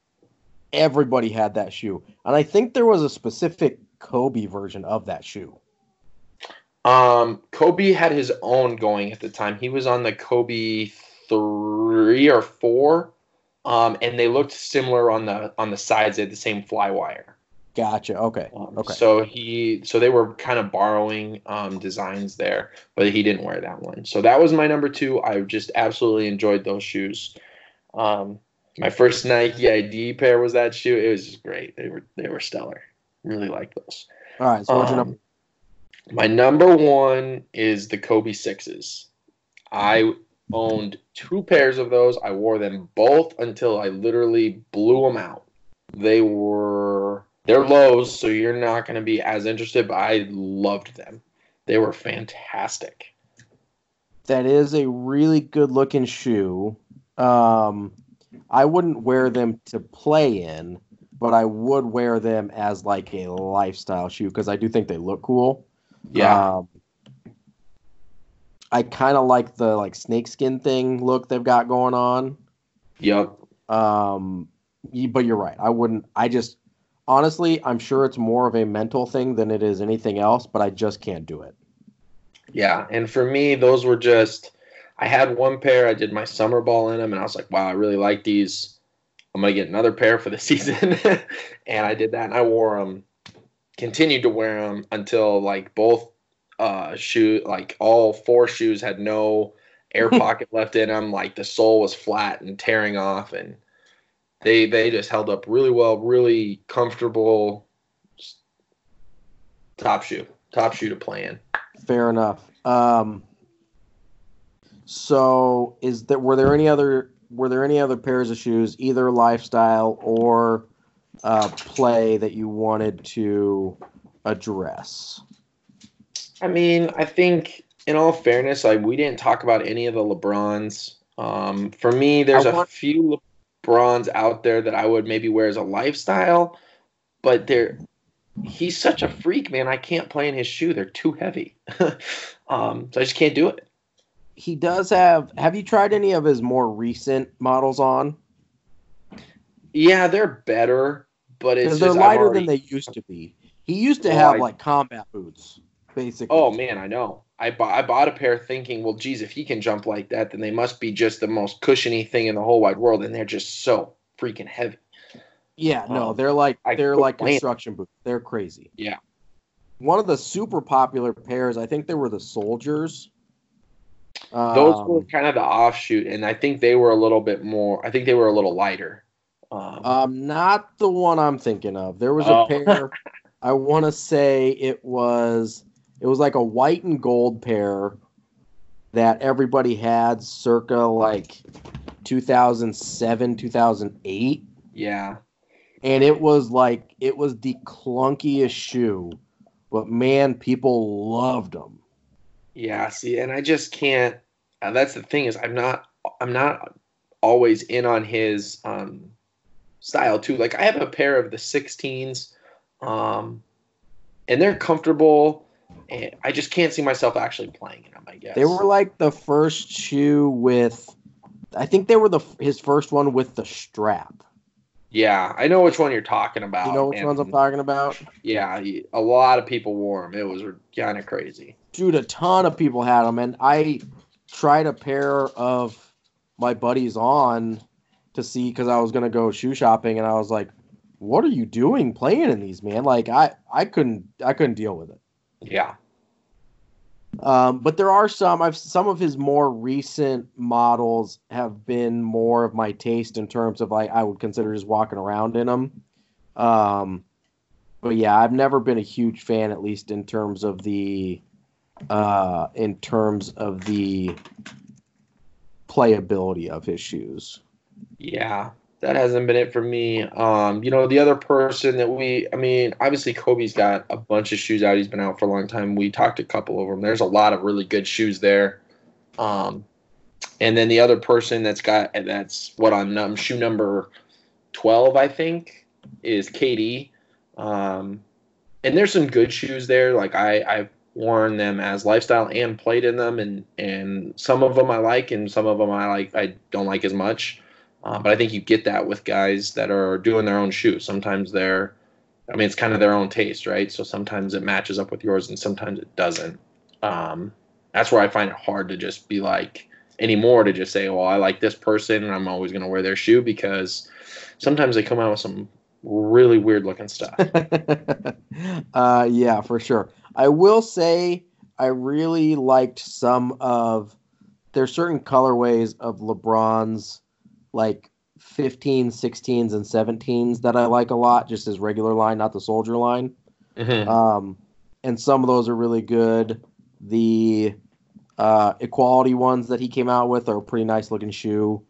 Everybody had that shoe, and I think there was a specific Kobe version of that shoe. Um, Kobe had his own going at the time. He was on the Kobe three or four, um, and they looked similar on the on the sides. They had the same fly wire. Gotcha. Okay. Um, Okay. So he, so they were kind of borrowing um, designs there, but he didn't wear that one. So that was my number two. I just absolutely enjoyed those shoes. Um, my first Nike ID pair was that shoe. It was just great. They were they were stellar. Really like those. All right. So what's your Um, number? My number one is the Kobe sixes. I owned two pairs of those. I wore them both until I literally blew them out. They were they're lows, so you're not going to be as interested. But I loved them. They were fantastic. That is a really good looking shoe. Um, I wouldn't wear them to play in, but I would wear them as like a lifestyle shoe because I do think they look cool. Yeah, Um, I kind of like the like snakeskin thing look they've got going on. yep. Um, but you're right. I wouldn't. I just honestly, I'm sure it's more of a mental thing than it is anything else. But I just can't do it. Yeah, and for me, those were just. I had one pair. I did my summer ball in them, and I was like, "Wow, I really like these. I'm gonna get another pair for the season." and I did that, and I wore them. Continued to wear them until like both uh shoe, like all four shoes had no air pocket left in them. Like the sole was flat and tearing off, and they they just held up really well, really comfortable. Top shoe, top shoe to play in. Fair enough. Um, so is there were there any other were there any other pairs of shoes, either lifestyle or uh, play, that you wanted to address? I mean, I think in all fairness, like we didn't talk about any of the LeBrons. Um, for me, there's I a want- few LeBrons out there that I would maybe wear as a lifestyle, but they're he's such a freak, man. I can't play in his shoe; they're too heavy. um, so I just can't do it. He does have. Have you tried any of his more recent models on? Yeah, they're better, but it's they're just, lighter already- than they used to be. He used to Oh, have I- like combat boots, basically. Oh man, I know. I bought I bought a pair thinking, well, geez, if he can jump like that, then they must be just the most cushiony thing in the whole wide world, and they're just so freaking heavy. Yeah, no, Um, they're like they're quit like construction boots. They're crazy. Yeah. One of the super popular pairs, I think they were the soldiers. Those Um, were kind of the offshoot, and I think they were a little bit more. I think they were a little lighter. Um, um, not the one I'm thinking of. There was Oh. a pair. I want to say it was it was like a white and gold pair that everybody had circa like 2007 2008 yeah, and it was like it was the clunkiest shoe, but man, people loved them. Yeah, see, and I just can't. Uh, that's the thing is, I'm not. I'm not always in on his um, style too. Like I have a pair of the 16s, um, and they're comfortable. And I just can't see myself actually playing in them. I guess They were like the first shoe with, I think they were the his first one with the strap. Yeah, I know which one you're talking about. You know which and, ones I'm talking about? Yeah, a lot of people wore them. It was kind of crazy. Dude, a ton of people had them, and I tried a pair of my buddies on to see because I was gonna go shoe shopping, and I was like, "What are you doing playing in these, man?" Like I I couldn't I couldn't deal with it. Yeah. Um, but there are some. I've some of his more recent models have been more of my taste in terms of like I would consider just walking around in them. Um, but yeah, I've never been a huge fan, at least in terms of the uh, in terms of the playability of his shoes. Yeah, that hasn't been it for me. Um, you know, the other person that we, I mean, obviously Kobe's got a bunch of shoes out. He's been out for a long time. We talked a couple of them. There's a lot of really good shoes there. Um, and then the other person that's got that's what um, shoe number twelve, I think, is KD. Um, and there's some good shoes there. Like I, I've worn them as lifestyle and played in them, and and some of them I like, and some of them I like I don't like as much. Uh, but I think you get that with guys that are doing their own shoes. Sometimes they're, I mean, it's kind of their own taste, right? So sometimes it matches up with yours, and sometimes it doesn't. Um, that's where I find it hard to just be like anymore to just say, well, I like this person, and I'm always going to wear their shoe because sometimes they come out with some really weird looking stuff. uh, yeah, for sure. I will say I really liked some of there's certain colorways of LeBron's like 15, 16s, and 17s that I like a lot, just as regular line, not the soldier line. Mhm. Um, and some of those are really good. The uh, equality ones that he came out with are a pretty nice looking shoe.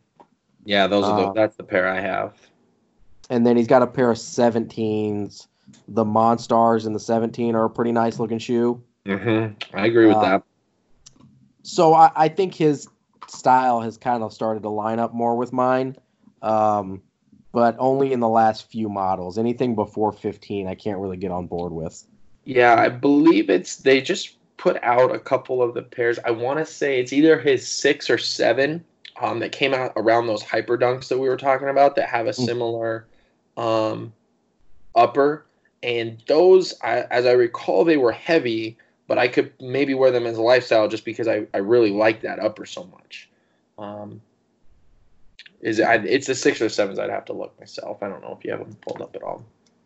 yeah, those are the, uh, that's the pair I have. And then he's got a pair of 17s. The Monstars and the 17 are a pretty nice looking shoe. hmm I agree with Uh, that. So I, I think his style has kind of started to line up more with mine. Um, but only in the last few models. Anything before 15, I can't really get on board with. Yeah, I believe it's they just put out a couple of the pairs. I want to say it's either his six or seven um, that came out around those hyper dunks that we were talking about that have a Mm. similar um, upper. And those, I, as I recall, they were heavy, but I could maybe wear them as a lifestyle just because I, I really like that upper so much. Um, is it, I, it's the six or sevens. I'd have to look myself. I don't know if you have them pulled up at all.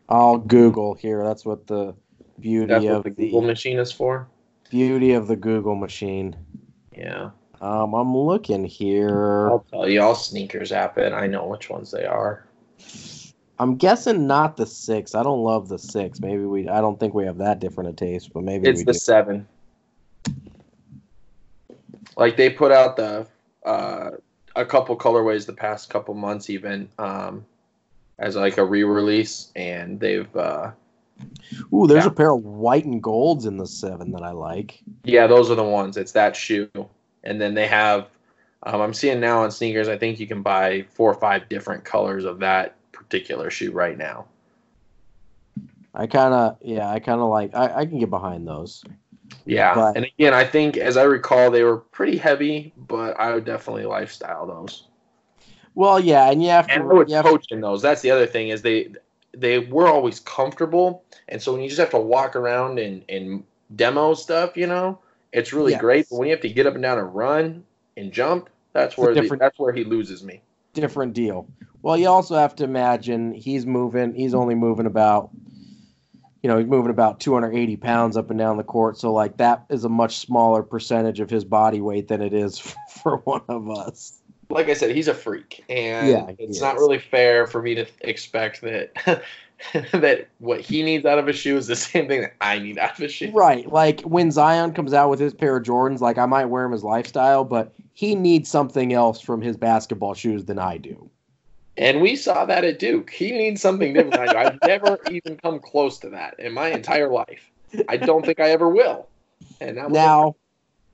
I'll Google here. That's what the beauty That's of the the, Google machine is for. beauty of the Google machine. Yeah. Um, I'm looking here. I'll tell you, I'll sneakers app it. I know which ones they are. I'm guessing not the six. I don't love the six. Maybe we. I don't think we have that different a taste, but maybe It's the do. seven. Like they put out the uh, a couple colorways the past couple months, even um, as like a re-release, and they've uh, Ooh, there's yeah. a pair of white and golds in the seven that I like. yeah, those are the ones. It's that shoe, and then they have. Um, I'm seeing now on sneakers. I think you can buy four or five different colors of that particular shoe right now. I kind of, yeah, I kind of like. I, I can get behind those. Yeah, But- and again, I think as I recall, they were pretty heavy, but I would definitely lifestyle those. Well, yeah, and you have to. And I would you have- coach in those. That's the other thing is they they were always comfortable, and so when you just have to walk around and and demo stuff, you know, it's really Yes. great. But when you have to get up and down and run and jump, that's where the, that's where he loses me. Different deal. Well, you also have to imagine he's moving. He's only moving about, you know, he's moving about 280 pounds up and down the court. So like that is a much smaller percentage of his body weight than it is for one of us. Like I said, he's a freak, and Yeah, it's not really fair for me to expect that. that what he needs out of a shoe is the same thing that I need out of a shoe. Right. Like when Zion comes out with his pair of Jordans, like I might wear him as lifestyle, but he needs something else from his basketball shoes than I do. And we saw that at Duke. He needs something different. I- I've never even come close to that in my entire life. I don't think I ever will. And Now,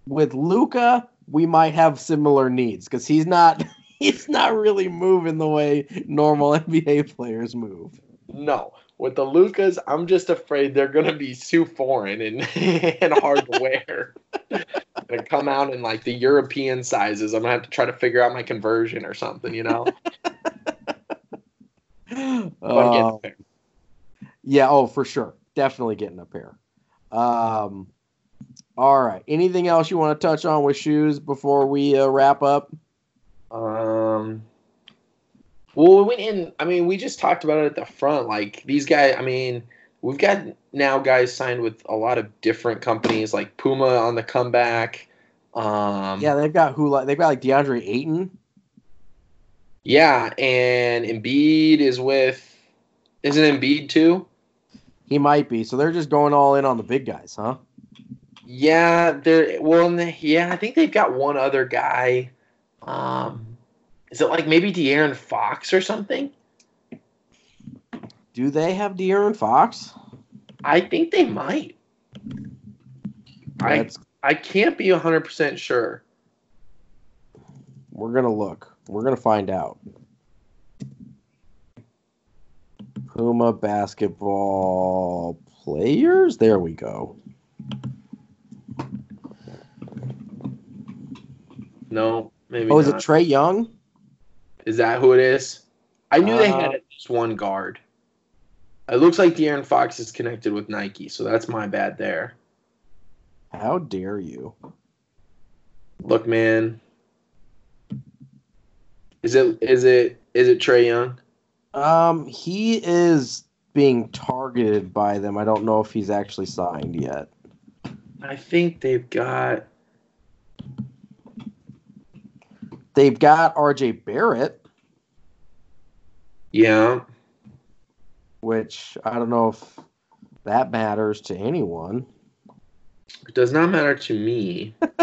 with Luka, we might have similar needs because he's not he's not really moving the way normal NBA players move. no. With the Lukas, I'm just afraid they're gonna be too foreign and, and hard to wear. They come out in like the European sizes. I'm gonna have to try to figure out my conversion or something, you know. But I'm getting Uh, yeah, oh for sure, definitely getting a pair. Um, all right. Anything else you want to touch on with shoes before we uh, wrap up? Um. Well, we went in. I mean, we just talked about it at the front. Like these guys. I mean, we've got now guys signed with a lot of different companies, like Puma on the comeback. Um, Yeah, they've got who they've got like DeAndre Ayton. Yeah, and Embiid is with. Isn't Embiid too? He might be. So they're just going all in on the big guys, huh? Yeah, they're well. Yeah, I think they've got one other guy. Um, is it like maybe De'Aaron Fox or something? Do they have De'Aaron Fox? I think they might. I That's, I can't be hundred percent sure. we're gonna look. We're gonna find out. Puma basketball players. There we go. No, maybe. Oh, is it. Trae Young? Is that who it is? I knew they Uh, had at least one guard. It looks like De'Aaron Fox is connected with Nike, so that's my bad there. How dare you? Look, man. Is it is it is it Trae Young? Um, he is being targeted by them. I don't know if he's actually signed yet. I think they've got They've got RJ Barrett, yeah. which I don't know if that matters to anyone. It does not matter to me.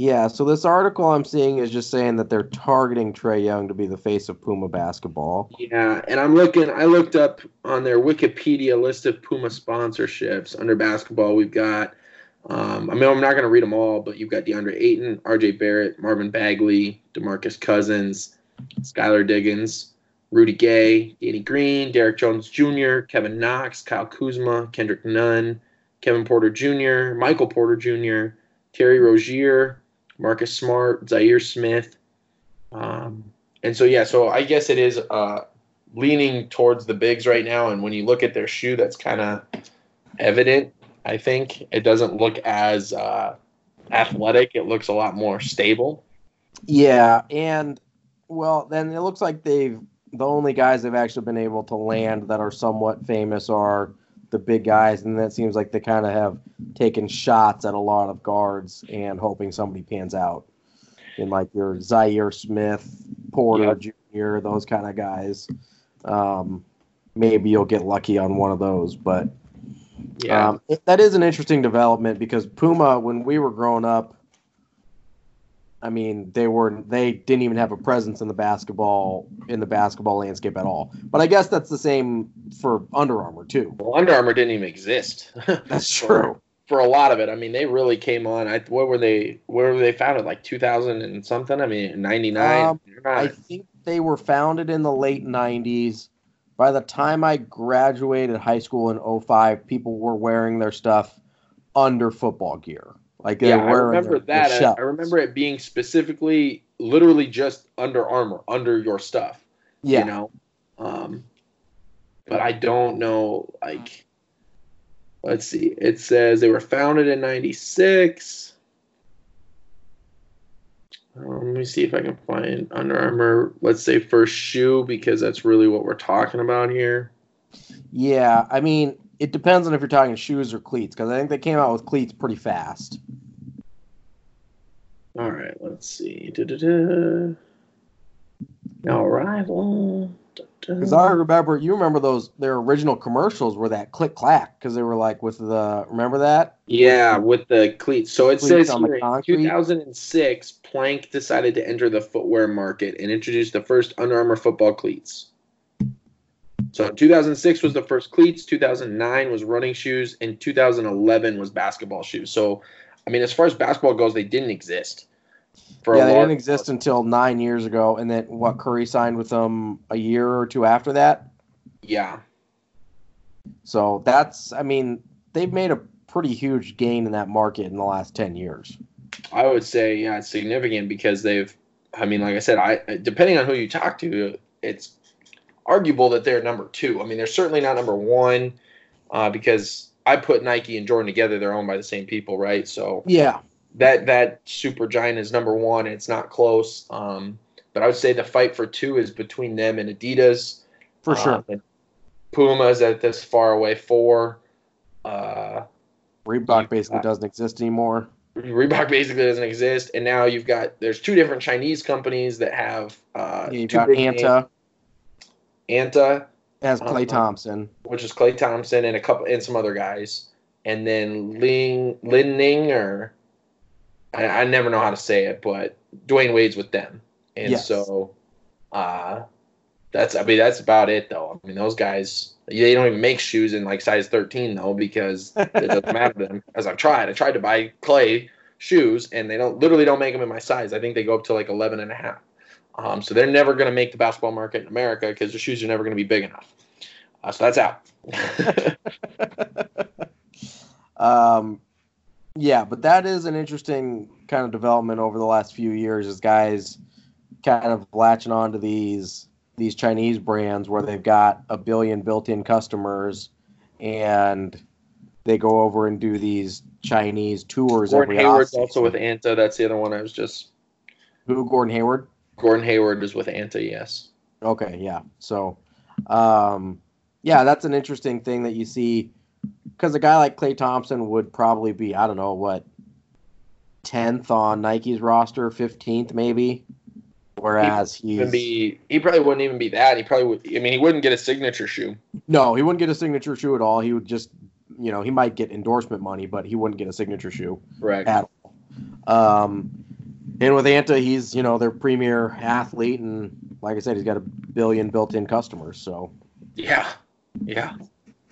Yeah, so this article I'm seeing is just saying that they're targeting Trae Young to be the face of Puma basketball. Yeah, and I'm looking. I looked up on their Wikipedia list of Puma sponsorships under basketball. We've got. Um, I mean, I'm not going to read them all, but you've got DeAndre Ayton, R.J. Barrett, Marvin Bagley, DeMarcus Cousins, Skylar Diggins, Rudy Gay, Danny Green, Derrick Jones Jr., Kevin Knox, Kyle Kuzma, Kendrick Nunn, Kevin Porter Jr., Michael Porter Jr., Terry Rozier, Marcus Smart, Zhaire Smith. Um, and so, yeah, so I guess it is uh, leaning towards the bigs right now. And when you look at their shoe, that's kind of evident. I think it doesn't look as uh, athletic. It looks a lot more stable. Yeah, and well, then it looks like they've the only guys they've actually been able to land that are somewhat famous are the big guys, and that seems like they kind of have taken shots at a lot of guards and hoping somebody pans out. In like your Zhaire Smith, Porter Jr., those kind of guys. Um, maybe you'll get lucky on one of those, but Yeah. um, it- that is an interesting development because Puma, when we were growing up, I mean, they were they didn't even have a presence in the basketball in the basketball landscape at all. But I guess that's the same for Under Armour too. well, Under Armour didn't even exist. That's For- true. For a lot of it, I mean, they really came on. I what were they? Where were they founded? Like 2000 and something. I mean, 99. Um, They're I think they were founded in the late '90s. By the time I graduated high school in 05, people were wearing their stuff under football gear. Like they yeah, were I remember their- their that. I. I remember it being specifically, literally just Under Armour under your stuff. Yeah. you know um but i don't know like let's see it says they were founded in 96 um, let me see if i can find under armor let's say first shoe because that's really what we're talking about here Yeah, I mean, it depends on if you're talking shoes or cleats, because I think they came out with cleats pretty fast. all right let's see Da-da-da. now arrival Because I remember, you remember those their original commercials were that click clack because they were like with the remember that Yeah, with the cleats. So it Cleats says here, in 2006, Plank decided to enter the footwear market and introduced the first Under Armour football cleats. So 2006 was the first cleats, 2009 was running shoes, and 2011 was basketball shoes. So, I mean, as far as basketball goes, they didn't exist. Yeah they didn't exist until nine years ago and then what Curry signed with them a year or two after that. Yeah, So that's I mean they've made a pretty huge gain in that market in the last ten years. I would say yeah, it's significant because they've. I mean, like I said, I depending on who you talk to, it's arguable that they're number two. I mean, they're certainly not number one uh, because I put Nike and Jordan together. They're owned by the same people, right? So Yeah, that that super giant is number one. It's not close. Um, but I would say the fight for two is between them and Adidas. for sure. and Puma's at this far away four. Uh, Reebok basically doesn't exist anymore. Reebok basically doesn't exist, and now you've got there's two different Chinese companies that have uh, Yeah, you two got Anta names. Anta, as Klay Uh, Thompson. which is Klay Thompson, and a couple and some other guys, and then Ling Lin Ning or I, I never know how to say it, but Dwyane Wade's with them, and Yes. so uh, that's I mean that's about it though. I mean those guys they don't even make shoes in like size 13 though because it doesn't matter to them. As I've tried, I tried to buy Klay shoes and they don't literally don't make them in my size. I think they go up to like 11 and a half. Um, so they're never going to make the basketball market in America because the shoes are never going to be big enough. Uh, so that's out. Um, yeah, but that is an interesting kind of development over the last few years. Is guys kind of latching on to these these Chinese brands where they've got a billion built-in customers, and they go over and do these Chinese tours Gordon every Hayward's off-season. also with Anta. That's the other one I was just. Who Gordon Hayward? Gordon Hayward is with Anta. Yes. Okay, yeah. So, um, yeah, that's an interesting thing that you see because a guy like Klay Thompson would probably be, I don't know, what, 10th on Nike's roster, 15th maybe. Whereas he's. Even be he probably wouldn't even be that. He probably would. I mean, he wouldn't get a signature shoe. No, he wouldn't get a signature shoe at all. He would just, you know, he might get endorsement money, but he wouldn't get a signature shoe. Correct. at all. Um, and with Anta, he's you know their premier athlete, and like I said, he's got a billion built-in customers. So Yeah, yeah,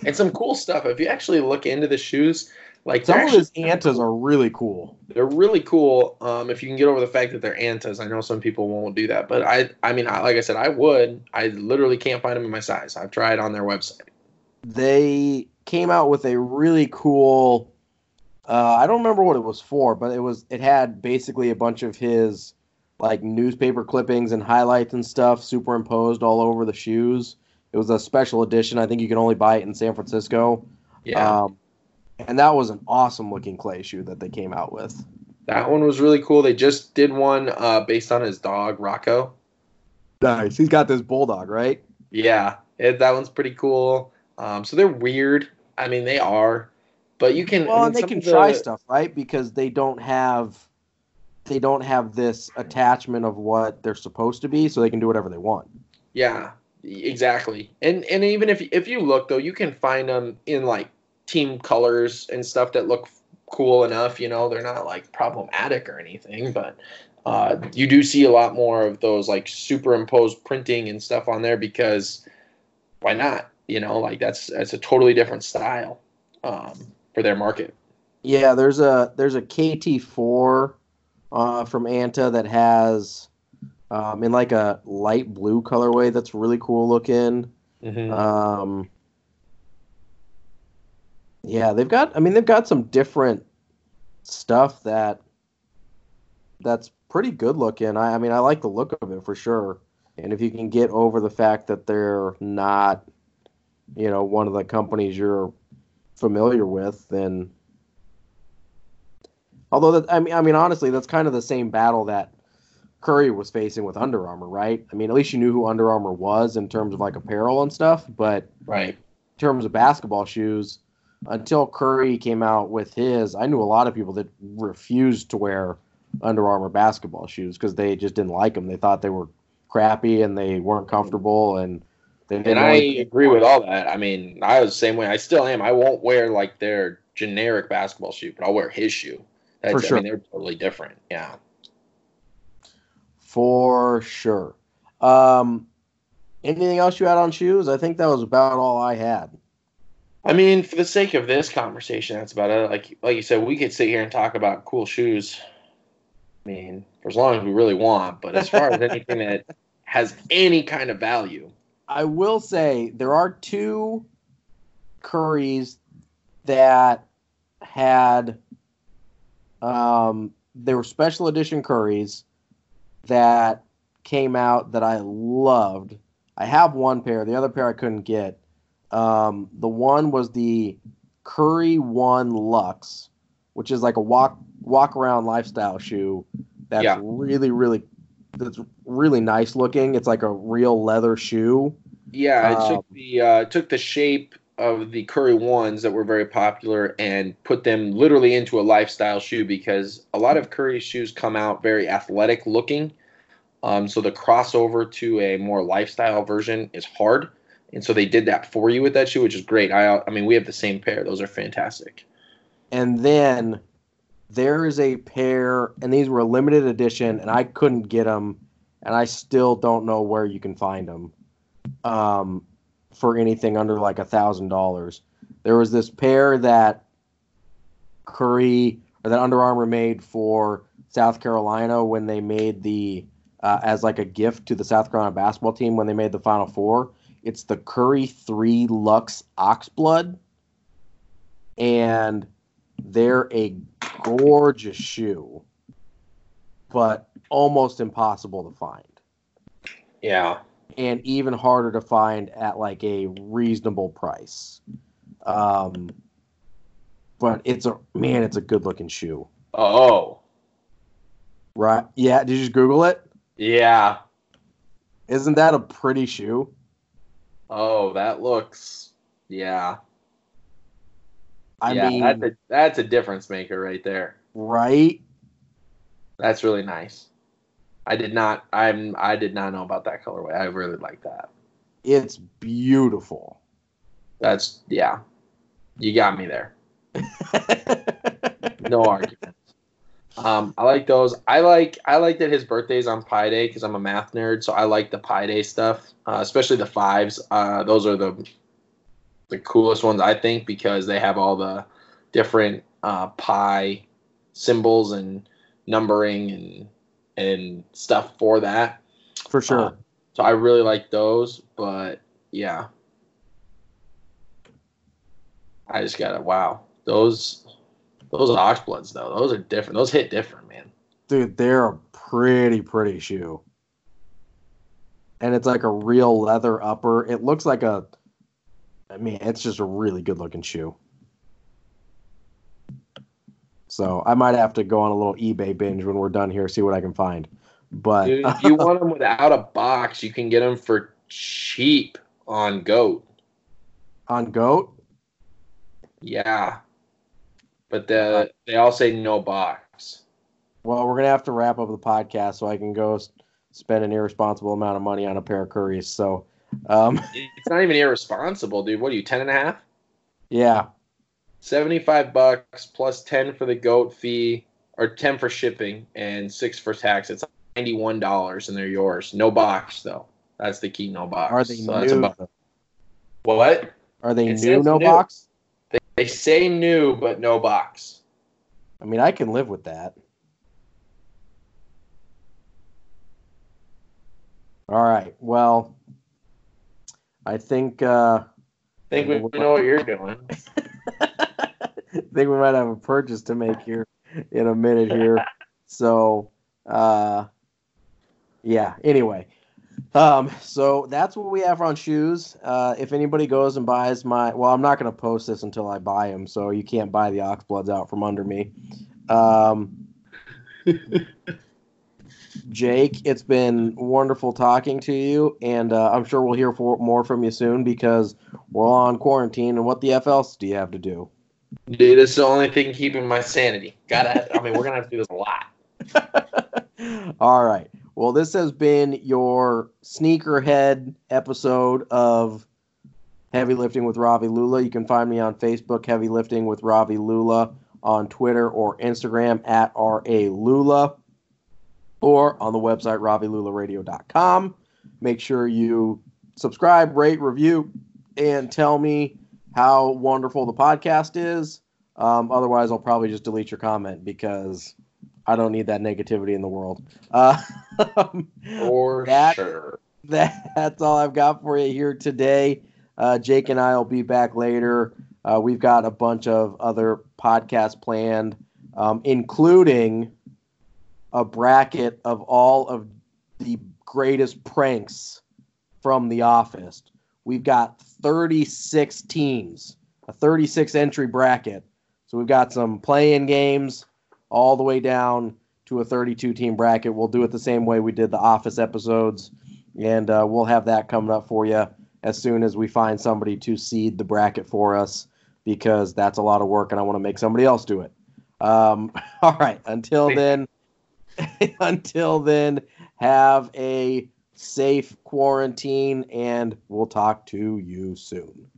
and some cool stuff. If you actually look into the shoes, like some of his Antas are really cool. they're really cool. Um, if you can get over the fact that they're Antas, I know some people won't do that, but I, I mean, I, like I said, I would. I literally can't find them in my size. I've tried on their website. They came out with a really cool. Uh, I don't remember what it was for, but it was it had basically a bunch of his like newspaper clippings and highlights and stuff superimposed all over the shoes. It was a special edition. I think you can only buy it in San Francisco. Yeah, Um, and that was an awesome looking Klay shoe that they came out with. that one was really cool. They just did one uh, based on his dog Rocco. Nice. He's got this bulldog, right? Yeah, it, that one's pretty cool. Um, so they're weird. I mean, they are, but you can. I Well, mean, and they can the- try stuff, right? Because they don't have they don't have this attachment of what they're supposed to be, so they can do whatever they want. Yeah, exactly. And and even if if you look though, you can find them in like team colors and stuff that look cool enough. You know, they're not like problematic or anything, but uh, you do see a lot more of those like superimposed printing and stuff on there because why not? You know, like that's that's a totally different style um, for their market. Yeah, there's a there's a KT4 uh, from Anta that has um, in like a light blue colorway that's really cool looking. Mm-hmm. Um, yeah, they've got. I mean, they've got some different stuff that that's pretty good looking. I, I mean, I like the look of it for sure. And if you can get over the fact that they're not, you know, one of the companies you're familiar with, then. Although that, I mean, I mean, honestly, that's kind of the same battle that Curry was facing with Under Armour, right? I mean, at least you knew who Under Armour was in terms of like apparel and stuff, but right. in terms of basketball shoes, until Curry came out with his, I knew a lot of people that refused to wear Under Armour basketball shoes because they just didn't like them. They thought they were crappy and they weren't comfortable. And They And didn't I agree with all that. I mean, I was the same way. I still am. I won't wear like their generic basketball shoe, but I'll wear his shoe. That's, For sure. I mean, they're totally different. Yeah. For sure. Um, anything else you had on shoes? I think that was about all I had. I mean, for the sake of this conversation, that's about it. Like, like you said, we could sit here and talk about cool shoes. I mean, for as long as we really want. But as far as anything that has any kind of value, I will say there are two curries that had um they were special edition curries that came out that I loved. I have one pair, the other pair I couldn't get. Um the one was the Curry One Lux, which is like a walk walk around lifestyle shoe that's Yeah. really really that's really nice looking. It's like a real leather shoe. yeah, it Um, took the uh, it took the shape of the Curry ones that were very popular and put them literally into a lifestyle shoe because a lot of Curry shoes come out very athletic looking. Um, so the crossover to a more lifestyle version is hard, and so they did that for you with that shoe, which is great. I I mean, we have the same pair; those are fantastic. And then there is a pair, and these were a limited edition, and I couldn't get them, and I still don't know where you can find them um, for anything under like a thousand dollars. There was this pair that Curry or that Under Armour made for South Carolina when they made the uh, as like a gift to the South Carolina basketball team when they made the Final Four. It's the Curry Three Lux Oxblood, and they're a gorgeous shoe, but almost impossible to find, Yeah, and even harder to find at like a reasonable price. Um, but it's a man, it's a good looking shoe, Oh, right? Yeah, did you just Google it? yeah. Isn't that a pretty shoe? Oh, that looks. Yeah. I yeah, mean, that's a that's a difference maker right there. right? That's really nice. I did not. I'm. I did not know about that colorway. I really like that. It's beautiful. That's yeah. You got me there. No argument. Um, I like those. I like. I like that his birthday's on Pi Day because I'm a math nerd. So I like the Pi Day stuff, uh, especially the fives. Uh, those are the the coolest ones I think because they have all the different uh, pi symbols and numbering and and stuff for that. For sure. Uh, so I really like those, but yeah. I just gotta wow. Those those oxbloods though, those are different. Those hit different, man. Dude, they're a pretty, pretty shoe. And it's like a real leather upper. It looks like a, I mean, it's just a really good looking shoe. So I might have to go on a little eBay binge when we're done here, see what I can find. But Dude, if you want them without a box, you can get them for cheap on Goat. on Goat, Yeah. But the they all say no box. well, we're gonna have to wrap up the podcast so I can go spend an irresponsible amount of money on a pair of curries. So, um, It's not even irresponsible, dude. What are you, ten and a half? yeah, 75 bucks plus 10 for the goat fee or 10 for shipping and 6 for tax it's $91 and they're yours no box though that's the key no box are they So that's new? about- what Are they It new? No new. box. they say new but no box I mean, I can live with that. All right. Well, I think uh, i think we know what you're doing I think we might have a purchase to make here in a minute here. So, uh, yeah. Anyway, um, so that's what we have on shoes. Uh, if anybody goes and buys my, well, I'm not going to post this until I buy them, so you can't buy the Oxbloods out from under me. Um, Jake, it's been wonderful talking to you, and uh, I'm sure we'll hear for, more from you soon because we're all on quarantine. And what the f else do you have to do? Dude this is the only thing keeping my sanity gotta i mean we're gonna have to do this a lot all right. Well, this has been your sneakerhead episode of Heavy Lifting with Ravi Lula. You can find me on Facebook, Heavy Lifting with Ravi Lula, on Twitter or Instagram at RA Lula, or on the website ravilularadio.com. Make sure you subscribe, rate, review, and tell me how wonderful the podcast is. Um, otherwise, I'll probably just delete your comment because I don't need that negativity in the world. Uh, For that, sure. That, that's all I've got for you here today. Uh, Jake and I will be back later. Uh, we've got a bunch of other podcasts planned, um, including a bracket of all of the greatest pranks from The Office. We've got 36 teams, a 36 entry bracket. So we've got some playing games all the way down to a 32 team bracket. We'll do it the same way we did the Office episodes, and uh, we'll have that coming up for you as soon as we find somebody to seed the bracket for us because that's a lot of work and I want to make somebody else do it. Um, all right. Until then, until then, have a safe quarantine and we'll talk to you soon.